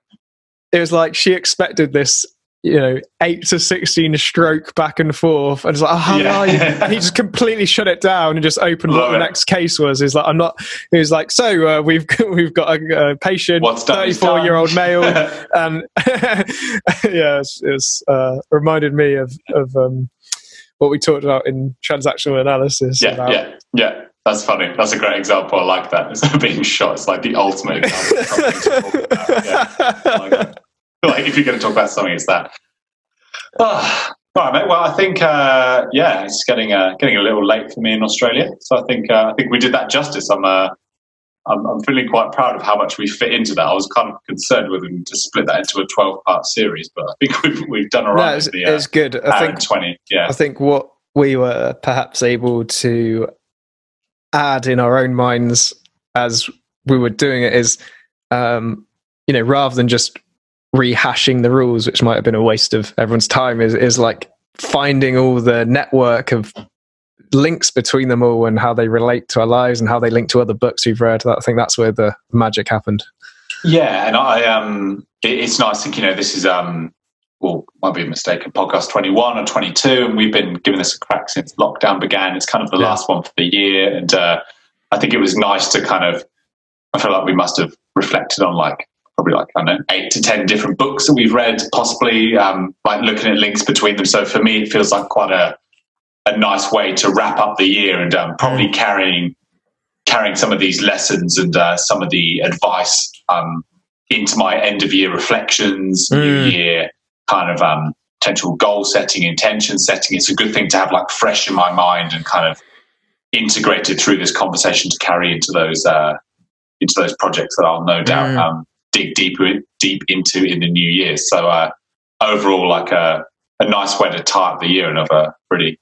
S2: it was like she expected this. You know, eight to sixteen stroke back and forth, and it's like, oh, how
S3: Yeah.
S2: are you? And he just [LAUGHS] completely shut it down and just opened what the
S3: it.
S2: next case was. He's like, I'm not. He was like, so uh, we've [LAUGHS] we've got a, a patient,
S3: What's
S2: 34 year old male, [LAUGHS] and yeah, it's, it's uh, reminded me of of um, what we talked about in transactional analysis.
S3: yeah,
S2: about,
S3: yeah, yeah. That's funny. That's a great example. I like that. It's being shot. It's like the ultimate example. of something to talk about. Yeah. Like. [LAUGHS] like if you're going to talk about something, it's that. Ah, all right, mate. Well, I think uh, yeah, it's getting uh, getting a little late for me in Australia. So I think uh, I think we did that justice. I'm, uh, I'm I'm feeling quite proud of how much we fit into that. I was kind of concerned with them to split that into a 12 part series, but I think [LAUGHS] we've we've done all
S2: No,
S3: right.
S2: it's,
S3: the, uh,
S2: it's good. I think
S3: 20. Yeah,
S2: I think what we were perhaps able to add in our own minds as we were doing it is, um, you know, rather than just rehashing the rules, which might have been a waste of everyone's time, is is like finding all the network of links between them all and how they relate to our lives and how they link to other books we've read. I think that's where the magic happened.
S3: Yeah, and I um, it, it's nice. Think you know this is um, well, might be a mistake. Podcast twenty one or twenty two, and we've been giving this a crack since lockdown began. It's kind of the
S2: Yeah.
S3: last one for the year, and uh, I think it was nice to kind of. I feel like we must have reflected on like probably like I don't know eight to ten different books that we've read, possibly um, like looking at links between them. So for me, it feels like quite a a nice way to wrap up the year, and um, probably carrying carrying some of these lessons and uh, some of the advice um, into my end of year reflections, new
S2: Mm.
S3: year kind of um, potential goal setting, intention setting. It's a good thing to have like fresh in my mind and kind of integrated through this conversation to carry into those uh, into those projects that I'll no doubt
S2: Mm.
S3: um, dig deeper deep into in the new year. So uh, overall, like a a nice way to tie up the year and of a pretty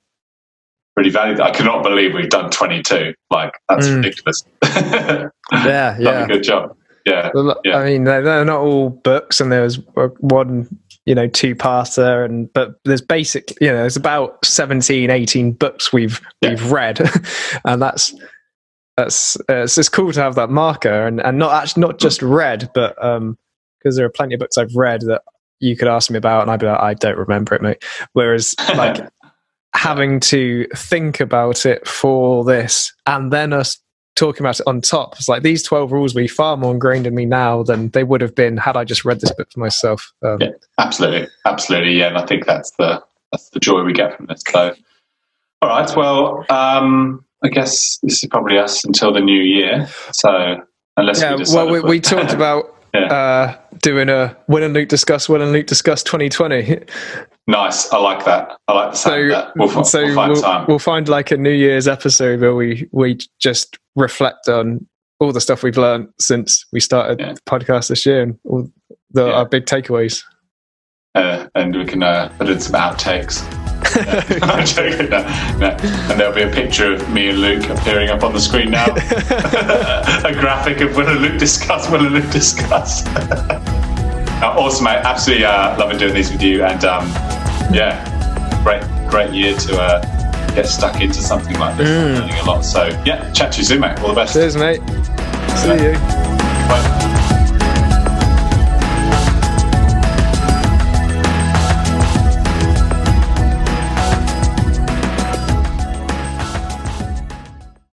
S3: pretty valued. I cannot believe we've done 22. Like that's
S2: Mm.
S3: ridiculous. [LAUGHS]
S2: Yeah,
S3: a good job. Yeah.
S2: Well,
S3: Yeah.
S2: I mean, they're, not all books, and there was uh, one, you know, two-parter, and but there's basic, you know, there's about 17, 18 books we've
S3: Yeah.
S2: we've read, [LAUGHS] and that's that's uh, it's just cool to have that marker, and and not actually not just read, but um, because there are plenty of books I've read that you could ask me about, and I'd be like, I don't remember it, mate. Whereas [LAUGHS] like having to think about it for this, and then us talking about it on top. It's like these 12 rules will be far more ingrained in me now than they would have been had I just read this book for myself. Um,
S3: Yeah. Absolutely, absolutely, yeah. And I think that's the that's the joy we get from this. So, all right. Well, um, I guess this is probably us until the new year. So, unless
S2: yeah,
S3: we
S2: well, we, we talked [LAUGHS] about
S3: Yeah.
S2: uh, doing a Will and Luke discuss, Will and Luke discuss 2020.
S3: nice. I like that. I like the sound
S2: So,
S3: that. We'll, fi-
S2: so
S3: we'll find
S2: we'll,
S3: time.
S2: we'll find like a New Year's episode where we, we just reflect on all the stuff we've learned since we started
S3: Yeah.
S2: the podcast this year and all the,
S3: Yeah.
S2: our big takeaways.
S3: uh, and we can uh, put in some outtakes. I'm joking. No, no. And there'll be a picture of me and Luke appearing up on the screen now. [LAUGHS] a graphic of Will and Luke discuss, Will and Luke discuss. [LAUGHS] Uh, awesome, mate. Absolutely uh, loving doing these with you. And um, yeah, great, great year to uh, get stuck into something like this.
S2: Mm.
S3: learning a lot. So yeah, chat to you soon, mate. All the best.
S2: Cheers, mate. See you.
S3: Bye.